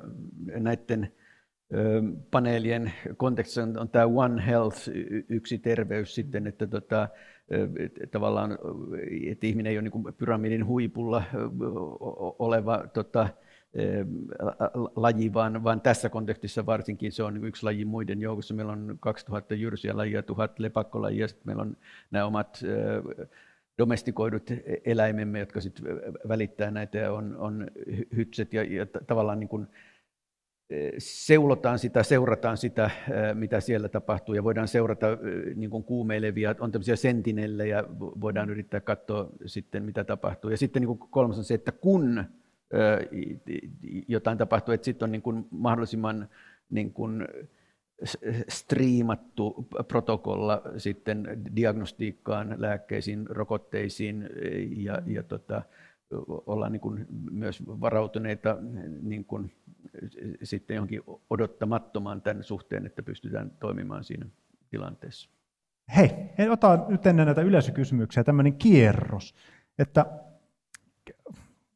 näiden paneelien kontekstissa on, on tämä One Health, yksi terveys sitten, että tota, tavallaan, että ihminen ei ole niin pyramidin huipulla oleva tota, laji, vaan, vaan tässä kontekstissa varsinkin se on yksi laji muiden joukossa. Meillä on 2000 jyrsiä lajia, 1000 lepakkolajia, sitten meillä on nämä omat domestikoidut eläimemme, jotka sitten välittää näitä on, on hytset ja, ja tavallaan niin kuin, seulotaan sitä, seurataan sitä, mitä siellä tapahtuu, ja voidaan seurata niin kuin kuumeilevia, on tämmöisiä sentinellejä, voidaan yrittää katsoa sitten, mitä tapahtuu. Ja sitten niin kuin kolmas on se, että kun jotain tapahtuu, että sitten on niin kuin mahdollisimman niin kuin striimattu protokolla sitten diagnostiikkaan, lääkkeisiin, rokotteisiin ja, ja tota, ollaan niin kuin myös varautuneita niin kuin sitten johonkin odottamattomaan tämän suhteen, että pystytään toimimaan siinä tilanteessa. Hei, ota nyt ennen näitä yleisökysymyksiä tämmöinen kierros, että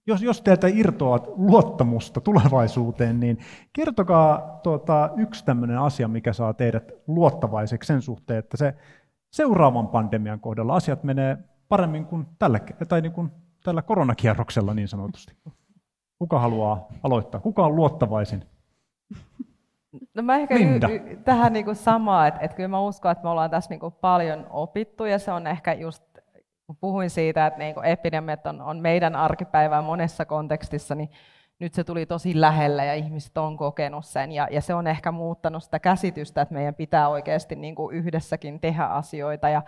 jos, jos teiltä irtoaa luottamusta tulevaisuuteen, niin kertokaa tuota, yksi tämmöinen asia, mikä saa teidät luottavaiseksi sen suhteen, että se seuraavan pandemian kohdalla asiat menee paremmin kuin tällä, tai niin kuin tällä koronakierroksella niin sanotusti. Kuka haluaa aloittaa? Kuka on luottavaisin? No mä ehkä y- y- tähän niinku samaa, että et kyllä mä uskon, että me ollaan tässä niinku paljon opittu ja se on ehkä just, kun puhuin siitä, että niinku epidemiat on, on meidän arkipäivää monessa kontekstissa, niin nyt se tuli tosi lähellä ja ihmiset on kokenut sen ja, ja se on ehkä muuttanut sitä käsitystä, että meidän pitää oikeasti niinku yhdessäkin tehdä asioita ja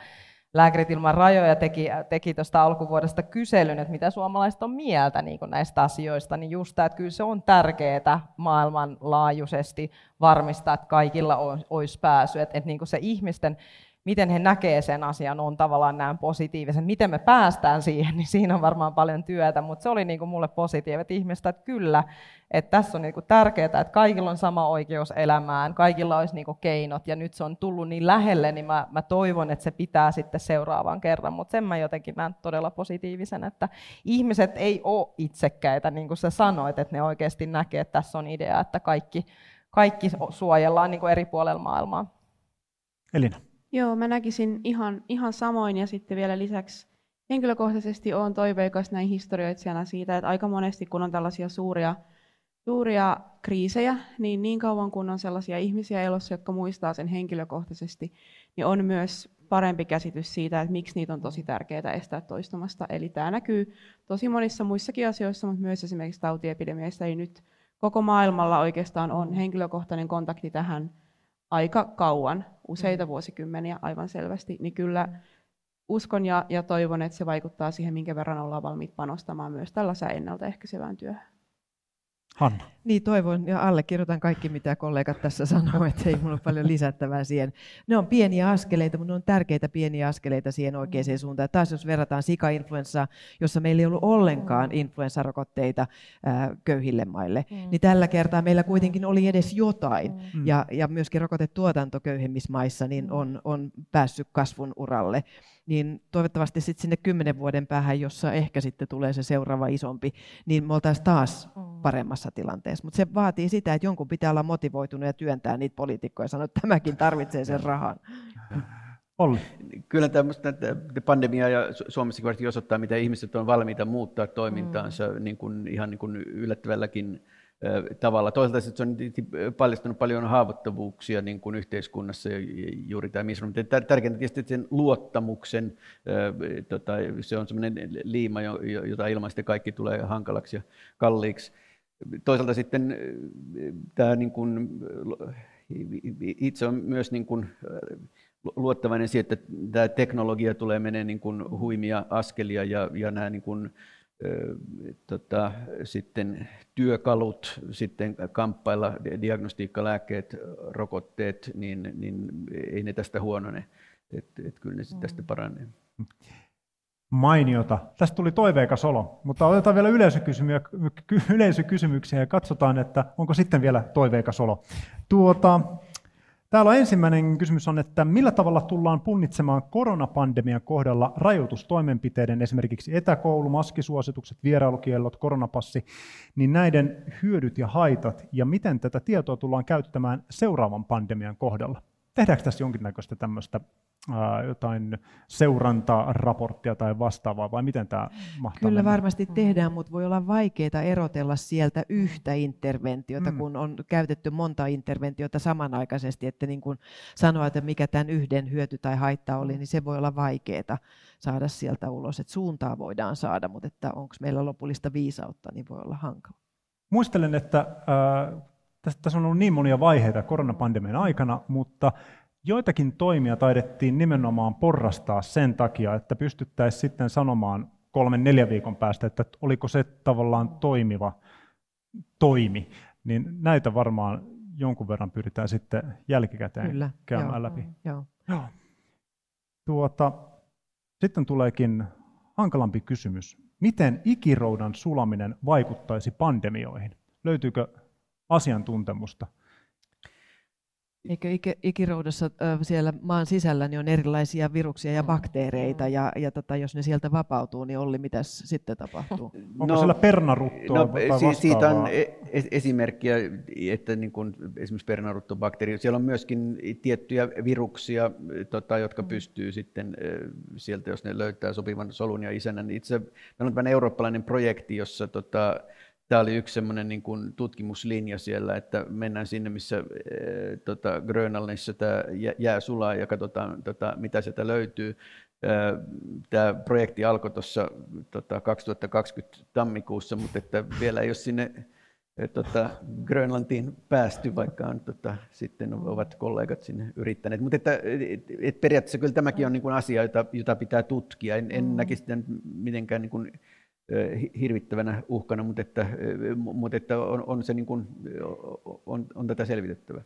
Lääkärit ilman rajoja teki, teki tuosta alkuvuodesta kyselyn, että mitä suomalaiset on mieltä niin näistä asioista, niin just tämä, että kyllä se on tärkeää maailmanlaajuisesti varmistaa, että kaikilla olisi pääsy, että, että niin se ihmisten miten he näkee sen asian, on tavallaan näin positiivisen. Miten me päästään siihen, niin siinä on varmaan paljon työtä, mutta se oli niin kuin mulle positiivinen ihmistä, että kyllä, että tässä on niin kuin tärkeää, että kaikilla on sama oikeus elämään, kaikilla olisi niin kuin keinot, ja nyt se on tullut niin lähelle, niin mä, mä toivon, että se pitää sitten seuraavan kerran, mutta sen mä jotenkin näen todella positiivisen, että ihmiset ei ole itsekkäitä, niin kuin sä sanoit, että ne oikeasti näkee, että tässä on idea, että kaikki, kaikki suojellaan niin kuin eri puolella maailmaa. Elina. Joo, mä näkisin ihan, ihan samoin ja sitten vielä lisäksi henkilökohtaisesti olen toiveikas näin historioitsijana siitä, että aika monesti kun on tällaisia suuria suuria kriisejä, niin niin kauan kun on sellaisia ihmisiä elossa, jotka muistaa sen henkilökohtaisesti, niin on myös parempi käsitys siitä, että miksi niitä on tosi tärkeää estää toistumasta. Eli tämä näkyy tosi monissa muissakin asioissa, mutta myös esimerkiksi tautiepidemiassa. Eli nyt koko maailmalla oikeastaan on henkilökohtainen kontakti tähän aika kauan, useita vuosikymmeniä aivan selvästi, niin kyllä uskon ja, ja toivon, että se vaikuttaa siihen, minkä verran ollaan valmiit panostamaan myös tällaiseen ennaltaehkäisevään työhön. Hanna. Niin toivon ja allekirjoitan kaikki, mitä kollegat tässä sanoo, että ei minulla ole paljon lisättävää siihen. Ne on pieniä askeleita, mutta ne on tärkeitä pieniä askeleita siihen oikeaan mm. suuntaan. Taas jos verrataan sika-influenssaa, jossa meillä ei ollut ollenkaan mm. influenssarokotteita ää, köyhille maille, mm. niin tällä kertaa meillä kuitenkin oli edes jotain. Mm. Ja, ja myöskin rokotetuotanto köyhimmissä maissa niin on, on päässyt kasvun uralle niin toivottavasti sitten sinne kymmenen vuoden päähän, jossa ehkä sitten tulee se seuraava isompi, niin me oltaisiin taas mm. paremmassa tilanteessa. Mutta se vaatii sitä, että jonkun pitää olla motivoitunut ja työntää niitä poliitikkoja ja sanoa, että tämäkin tarvitsee sen rahan. Olli. Kyllä tämmöistä pandemia ja Suomessakin varsinkin osoittaa, miten ihmiset on valmiita muuttaa toimintaansa mm. niin kuin, ihan niin kuin yllättävälläkin tavalla. Toisaalta se on paljastunut paljon haavoittuvuuksia niin kuin yhteiskunnassa juuri tämä missä Tärkeintä tietysti sen luottamuksen, tota, se on sellainen liima, jota ilmaisesti kaikki tulee hankalaksi ja kalliiksi. Toisaalta sitten tämä niin kuin, itse on myös niin kuin, luottavainen siihen, että tämä teknologia tulee menee niin kuin huimia askelia ja, ja nämä niin kuin, tota, sitten työkalut sitten kamppailla, diagnostiikkalääkkeet, rokotteet, niin, niin ei ne tästä huonone. Että et kyllä ne mm. tästä paranee. Mainiota. Tästä tuli toiveikas olo, mutta otetaan vielä yleisökysymyksiä ja katsotaan, että onko sitten vielä toiveikas olo. Tuota, Täällä on ensimmäinen kysymys on, että millä tavalla tullaan punnitsemaan koronapandemian kohdalla rajoitustoimenpiteiden, esimerkiksi etäkoulu, maskisuositukset, vierailukiellot, koronapassi, niin näiden hyödyt ja haitat, ja miten tätä tietoa tullaan käyttämään seuraavan pandemian kohdalla? Tehdäänkö tässä jonkinnäköistä tämmöistä jotain seurantaraporttia tai vastaavaa, vai miten tämä mahtaa Kyllä mennä? varmasti tehdään, mutta voi olla vaikeaa erotella sieltä yhtä interventiota, mm. kun on käytetty monta interventiota samanaikaisesti, että niin kuin sanoa, että mikä tämän yhden hyöty tai haitta oli, niin se voi olla vaikeaa saada sieltä ulos, että suuntaa voidaan saada, mutta että onko meillä lopullista viisautta, niin voi olla hankala. Muistelen, että äh, tässä on ollut niin monia vaiheita koronapandemian aikana, mutta joitakin toimia taidettiin nimenomaan porrastaa sen takia, että pystyttäisiin sitten sanomaan kolmen, neljän viikon päästä, että oliko se tavallaan toimiva toimi. Niin näitä varmaan jonkun verran pyritään sitten jälkikäteen Kyllä, käymään joo, läpi. Joo. Joo. Tuota, sitten tuleekin hankalampi kysymys. Miten ikiroudan sulaminen vaikuttaisi pandemioihin? Löytyykö asiantuntemusta? Eikö ikiroudassa siellä maan sisällä niin on erilaisia viruksia ja bakteereita, ja, ja tota, jos ne sieltä vapautuu, niin Olli, mitä sitten tapahtuu? Onko no, siellä pernaruttoa no, tai Siitä on e-, esimerkkiä, että niin kuin esimerkiksi pernaruttobakteeri, siellä on myöskin tiettyjä viruksia, tota, jotka mm. pystyy sitten sieltä, jos ne löytää sopivan solun ja isännän. Itse meillä on eurooppalainen projekti, jossa tota, tämä oli yksi semmoinen niin kuin tutkimuslinja siellä, että mennään sinne, missä e, tota, Grönlannissa tämä jää sulaa ja katsotaan, tota, mitä sieltä löytyy. Tämä projekti alkoi tuossa tota, 2020 tammikuussa, mutta että vielä ei ole sinne e, tota, Grönlantiin päästy, vaikka on, tota, sitten ovat kollegat sinne yrittäneet. Mutta että, et, et periaatteessa kyllä tämäkin on niin kuin asia, jota, jota pitää tutkia. En, en mm. näkisi sitä mitenkään niin kuin, hirvittävänä uhkana, mutta, että, mutta että on, on, se niin kuin, on, on tätä selvitettävä.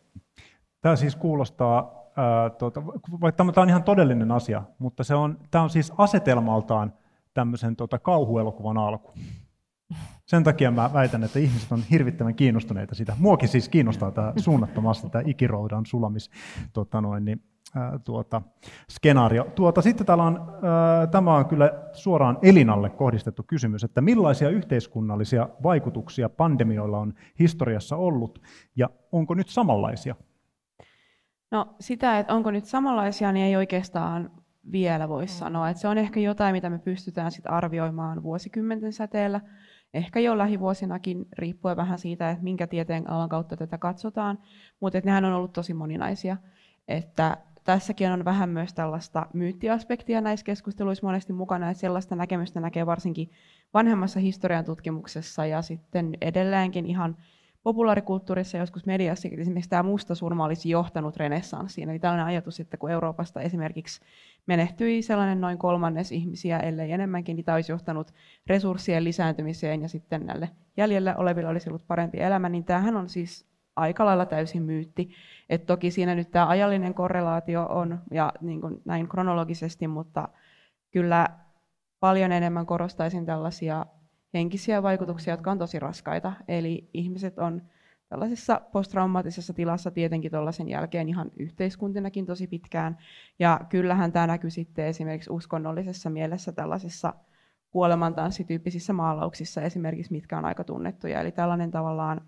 Tämä siis kuulostaa, tuota, vaikka tämä on ihan todellinen asia, mutta se on, tämä on siis asetelmaltaan tämmöisen tuota, kauhuelokuvan alku. Sen takia mä väitän, että ihmiset on hirvittävän kiinnostuneita sitä. Muokin siis kiinnostaa tämä suunnattomasti tämä ikiroudan sulamis tota noin, niin, tuota, skenaario. Tuota, sitten täällä on, ää, tämä on kyllä suoraan Elinalle kohdistettu kysymys, että millaisia yhteiskunnallisia vaikutuksia pandemioilla on historiassa ollut ja onko nyt samanlaisia? No sitä, että onko nyt samanlaisia, niin ei oikeastaan vielä voi sanoa. Että se on ehkä jotain, mitä me pystytään sit arvioimaan vuosikymmenten säteellä. ehkä jo lähivuosinakin, riippuen vähän siitä, että minkä tieteen alan kautta tätä katsotaan, mutta nehän on ollut tosi moninaisia. Että tässäkin on vähän myös tällaista myyttiaspektia näissä keskusteluissa monesti mukana, että sellaista näkemystä näkee varsinkin vanhemmassa historian tutkimuksessa ja sitten edelleenkin ihan populaarikulttuurissa joskus mediassa esimerkiksi tämä musta surma olisi johtanut renessanssiin. Eli tällainen ajatus, että kun Euroopasta esimerkiksi menehtyi sellainen noin kolmannes ihmisiä, ellei enemmänkin, niin tämä olisi johtanut resurssien lisääntymiseen ja sitten näille jäljellä oleville olisi ollut parempi elämä, niin tämähän on siis aika lailla täysin myytti. Et toki siinä nyt tämä ajallinen korrelaatio on ja niin kuin näin kronologisesti, mutta kyllä paljon enemmän korostaisin tällaisia henkisiä vaikutuksia, jotka on tosi raskaita. Eli ihmiset on tällaisessa posttraumaattisessa tilassa tietenkin tuollaisen jälkeen ihan yhteiskuntinakin tosi pitkään. Ja kyllähän tämä näkyy sitten esimerkiksi uskonnollisessa mielessä tällaisissa kuolemantanssityyppisissä maalauksissa esimerkiksi, mitkä on aika tunnettuja. Eli tällainen tavallaan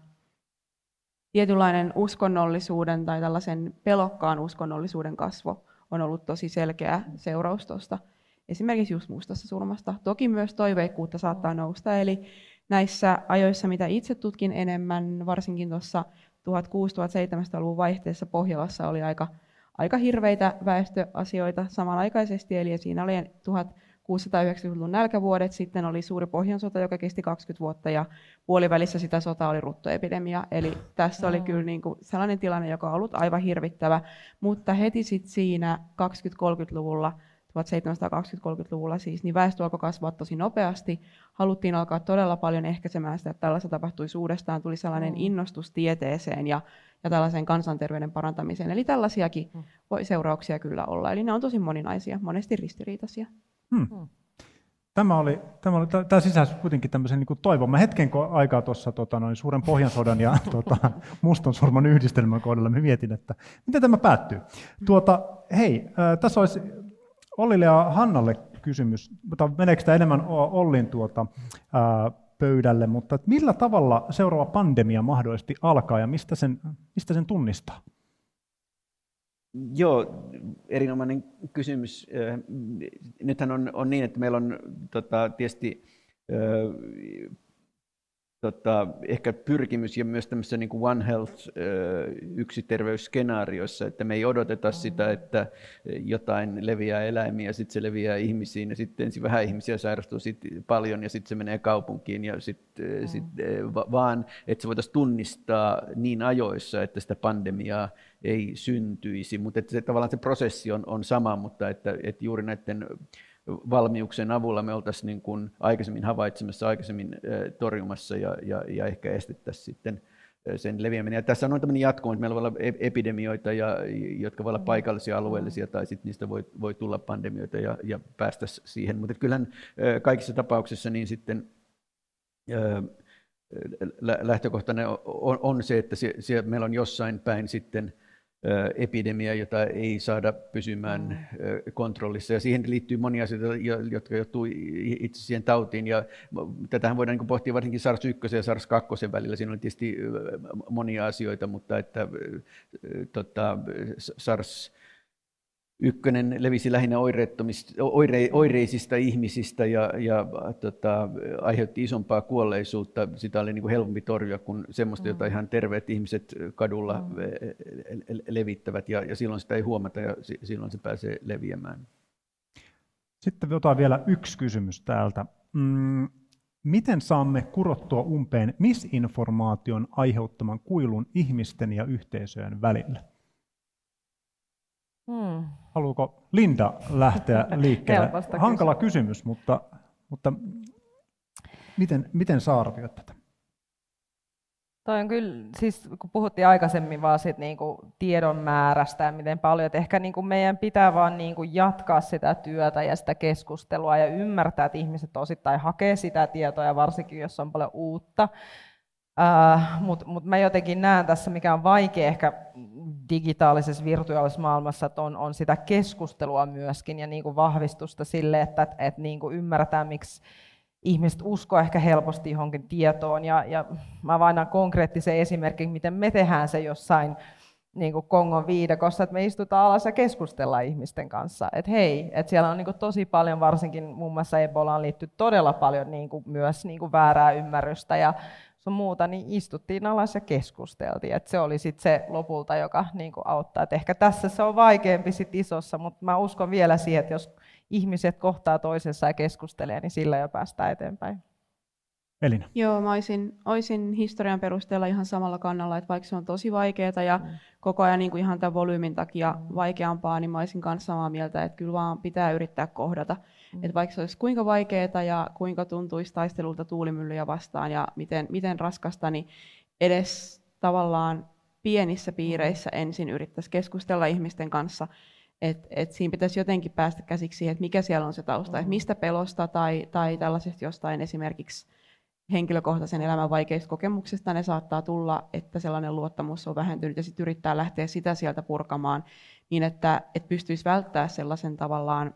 tietynlainen uskonnollisuuden tai tällaisen pelokkaan uskonnollisuuden kasvo on ollut tosi selkeä seuraus tuosta esimerkiksi just mustassa surmasta. Toki myös toiveikkuutta saattaa nousta, eli näissä ajoissa, mitä itse tutkin enemmän, varsinkin tuossa 1600-1700-luvun vaihteessa Pohjolassa oli aika, aika hirveitä väestöasioita samanaikaisesti, eli siinä oli 1690-luvun nälkävuodet, sitten oli suuri Pohjansota, joka kesti 20 vuotta, ja puolivälissä sitä sotaa oli ruttoepidemia. Eli tässä oli kyllä niin kuin sellainen tilanne, joka on ollut aivan hirvittävä, mutta heti sitten siinä 20-30-luvulla 1720-30-luvulla siis, niin väestö alkoi kasvaa tosi nopeasti. Haluttiin alkaa todella paljon ehkäisemään sitä, että tällaista tapahtuisi uudestaan. Tuli sellainen mm. innostus tieteeseen ja, ja tällaiseen kansanterveyden parantamiseen. Eli tällaisiakin mm. voi seurauksia kyllä olla. Eli ne on tosi moninaisia, monesti ristiriitaisia. Hmm. Mm. Tämä oli, tämä, oli, tämä sisälsi kuitenkin tämmöisen niin toivon. Mä hetken aikaa tuossa tota, noin suuren pohjansodan ja tota, mustan surman yhdistelmän kohdalla mä mietin, että miten tämä päättyy. Tuota, hei, äh, tässä olisi Ollille ja Hannalle kysymys, mutta meneekö tämä enemmän Ollin tuota, ää, pöydälle, mutta millä tavalla seuraava pandemia mahdollisesti alkaa ja mistä sen, mistä sen tunnistaa? Joo, erinomainen kysymys. Nythän on, on niin, että meillä on tota, tietysti tota, ehkä pyrkimys ja myös tämmöisessä niin kuin One Health yksi terveysskenaariossa, että me ei odoteta sitä, että jotain leviää eläimiä, sitten se leviää ihmisiin ja sitten ensin vähän ihmisiä sairastuu sit paljon ja sitten se menee kaupunkiin ja sit, mm. sit, vaan että se voitaisiin tunnistaa niin ajoissa, että sitä pandemiaa ei syntyisi, mutta että se, tavallaan se prosessi on, on sama, mutta että, että juuri näiden valmiuksen avulla me oltaisiin niin kuin aikaisemmin havaitsemassa, aikaisemmin torjumassa ja, ja, ja ehkä estettäisiin sitten sen leviäminen. Ja tässä on tämmöinen jatko, että meillä voi olla epidemioita, ja, jotka voi olla paikallisia, alueellisia, tai sitten niistä voi, voi tulla pandemioita ja, ja päästä siihen. Mutta kyllähän kaikissa tapauksissa niin sitten lähtökohtainen on, on se, että se, meillä on jossain päin sitten epidemia, jota ei saada pysymään mm. kontrollissa. Ja siihen liittyy monia asioita, jotka johtuu itse siihen tautiin. Ja tätähän voidaan niin pohtia varsinkin SARS-1 ja SARS-2 välillä. Siinä on tietysti monia asioita, mutta että tota, SARS ykkönen levisi lähinnä oire, oireisista ihmisistä ja, ja tota, aiheutti isompaa kuolleisuutta. Sitä oli niin kuin helpompi torjua kuin semmoista, mm. jota ihan terveet ihmiset kadulla mm. levittävät. Ja, ja silloin sitä ei huomata ja silloin se pääsee leviämään. Sitten otetaan vielä yksi kysymys täältä. Mm, miten saamme kurottua umpeen misinformaation aiheuttaman kuilun ihmisten ja yhteisöjen välillä? Hmm. Haluuko Linda lähteä liikkeelle? Hankala kysymys, mutta, mutta miten, miten sä arvioit tätä? Toi on kyllä, siis kun puhuttiin aikaisemmin vaan sit niinku tiedon määrästä ja miten paljon, että ehkä niinku meidän pitää vaan niinku jatkaa sitä työtä ja sitä keskustelua ja ymmärtää, että ihmiset osittain hakee sitä tietoa ja varsinkin jos on paljon uutta. Uh, Mutta mut mä jotenkin näen tässä, mikä on vaikea ehkä digitaalisessa virtuaalisessa maailmassa, että on, on sitä keskustelua myöskin ja niin kuin vahvistusta sille, että, että, että niin kuin ymmärretään, miksi ihmiset uskoo ehkä helposti johonkin tietoon. Ja, ja mä vain konkreettisen esimerkin, miten me tehdään se jossain niin kuin Kongon viidakossa, että me istutaan alas ja keskustellaan ihmisten kanssa. Että hei, että siellä on niin kuin tosi paljon, varsinkin muun muassa Ebolaan liittyy todella paljon niin kuin myös niin kuin väärää ymmärrystä ja sun muuta, niin istuttiin alas ja keskusteltiin. Et se oli sitten se lopulta, joka niin auttaa. Et ehkä tässä se on vaikeampi sit isossa, mutta mä uskon vielä siihen, että jos ihmiset kohtaa toisessa ja keskustelee, niin sillä jo päästään eteenpäin. Elina. Joo, mä olisin, olisin historian perusteella ihan samalla kannalla, että vaikka se on tosi vaikeaa ja mm. koko ajan niin kuin ihan tämän volyymin takia mm. vaikeampaa, niin mä olisin kanssa samaa mieltä, että kyllä vaan pitää yrittää kohdata. Mm. Että vaikka se olisi kuinka vaikeaa ja kuinka tuntuisi taistelulta tuulimyllyjä vastaan ja miten, miten raskasta, niin edes tavallaan pienissä piireissä ensin yrittäisi keskustella ihmisten kanssa, että et siinä pitäisi jotenkin päästä käsiksi siihen, että mikä siellä on se tausta, mm. että mistä pelosta tai, tai tällaisesta jostain esimerkiksi henkilökohtaisen elämän vaikeista kokemuksista ne saattaa tulla, että sellainen luottamus on vähentynyt ja sitten yrittää lähteä sitä sieltä purkamaan niin, että, että pystyisi välttämään sellaisen tavallaan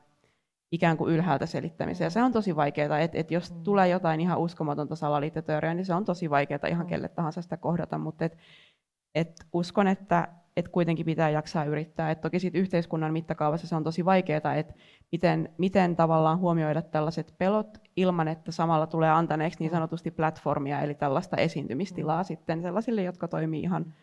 ikään kuin ylhäältä selittämisen. Ja se on tosi vaikeaa, että, että jos mm. tulee jotain ihan uskomatonta salaliittoteoriaa, niin se on tosi vaikeaa ihan mm. kelle tahansa sitä kohdata, mutta et, et uskon, että et kuitenkin pitää jaksaa yrittää. Et toki sit yhteiskunnan mittakaavassa se on tosi vaikeaa, että miten, miten tavallaan huomioida tällaiset pelot ilman, että samalla tulee antaneeksi niin sanotusti platformia, eli tällaista esiintymistilaa mm. sitten sellaisille, jotka toimii ihan,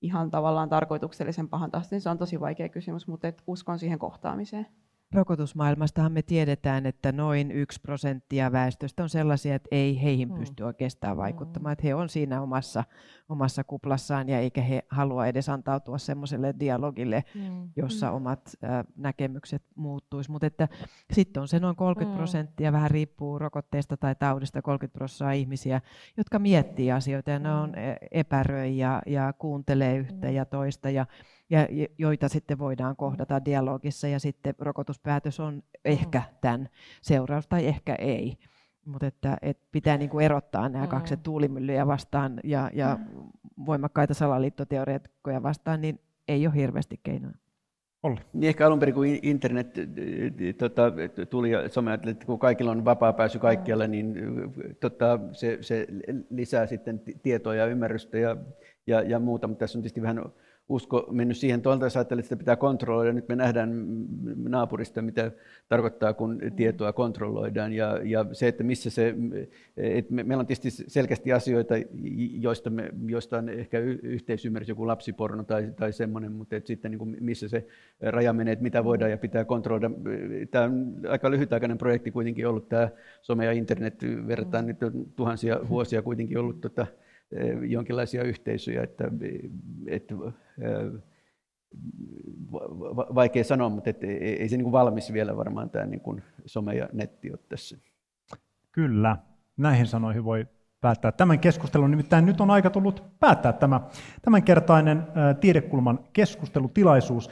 ihan tavallaan tarkoituksellisen pahan tahtoon. Se on tosi vaikea kysymys, mutta et uskon siihen kohtaamiseen. Rokotusmaailmastahan me tiedetään, että noin yksi prosenttia väestöstä on sellaisia, että ei heihin mm. pysty oikeastaan vaikuttamaan. Mm. Että he on siinä omassa, omassa kuplassaan ja eikä he halua edes antautua semmoiselle dialogille, mm. jossa mm. omat näkemykset muuttuisi. Mutta että sitten on se noin 30 mm. prosenttia, vähän riippuu rokotteesta tai taudista, 30 prosenttia ihmisiä, jotka miettii asioita ja ne on e, epäröi ja, ja kuuntelee yhtä mm. ja toista. Ja ja joita sitten voidaan kohdata dialogissa ja sitten rokotuspäätös on ehkä mm. tämän seuraus tai ehkä ei. Mutta että, että pitää niinku erottaa nämä mm. kaksi tuulimyllyjä vastaan ja, ja mm. voimakkaita salaliittoteoreetikkoja vastaan, niin ei ole hirveästi keinoja. Olli. Niin ehkä alun perin, kun internet tota, tuli ja some, että kun kaikilla on vapaa pääsy kaikkialle, niin tota, se, se lisää sitten tietoa ja ymmärrystä ja, ja, ja muuta, mutta tässä on tietysti vähän usko mennyt siihen tuolta, jos ajattelee, että sitä pitää kontrolloida. Nyt me nähdään naapurista, mitä tarkoittaa, kun tietoa kontrolloidaan. Ja, ja se, että missä se, että me, meillä on tietysti selkeästi asioita, joista, me, joista on ehkä yhteisymmärrys, joku lapsiporno tai, tai semmoinen, mutta että sitten niin kuin missä se raja menee, että mitä voidaan ja pitää kontrolloida. Tämä on aika lyhytaikainen projekti kuitenkin ollut, tämä some ja internet, verrataan nyt tuhansia vuosia kuitenkin ollut tota, jonkinlaisia yhteisöjä, että, että vaikea sanoa, mutta että ei se niin valmis vielä varmaan tämä niin some ja netti ole tässä. Kyllä, näihin sanoihin voi päättää tämän keskustelun. Nimittäin nyt on aika tullut päättää tämä tämänkertainen tiedekulman keskustelutilaisuus.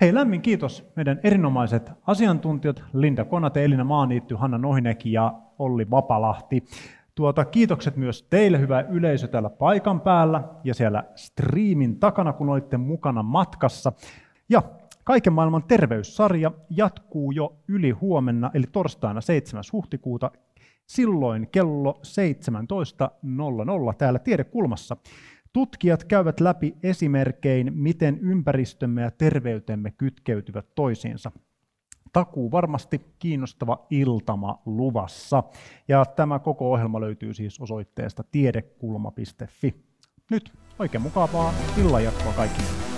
Hei, lämmin kiitos meidän erinomaiset asiantuntijat Linda Konate, Elina Maaniitty, Hanna Nohineki ja Olli Vapalahti. Tuota, kiitokset myös teille, hyvä yleisö täällä paikan päällä ja siellä striimin takana, kun olitte mukana matkassa. Ja Kaiken maailman terveyssarja jatkuu jo yli huomenna, eli torstaina 7. huhtikuuta, silloin kello 17.00 täällä Tiedekulmassa. Tutkijat käyvät läpi esimerkkein, miten ympäristömme ja terveytemme kytkeytyvät toisiinsa takuu varmasti kiinnostava iltama luvassa. Ja tämä koko ohjelma löytyy siis osoitteesta tiedekulma.fi. Nyt oikein mukavaa illanjatkoa kaikille.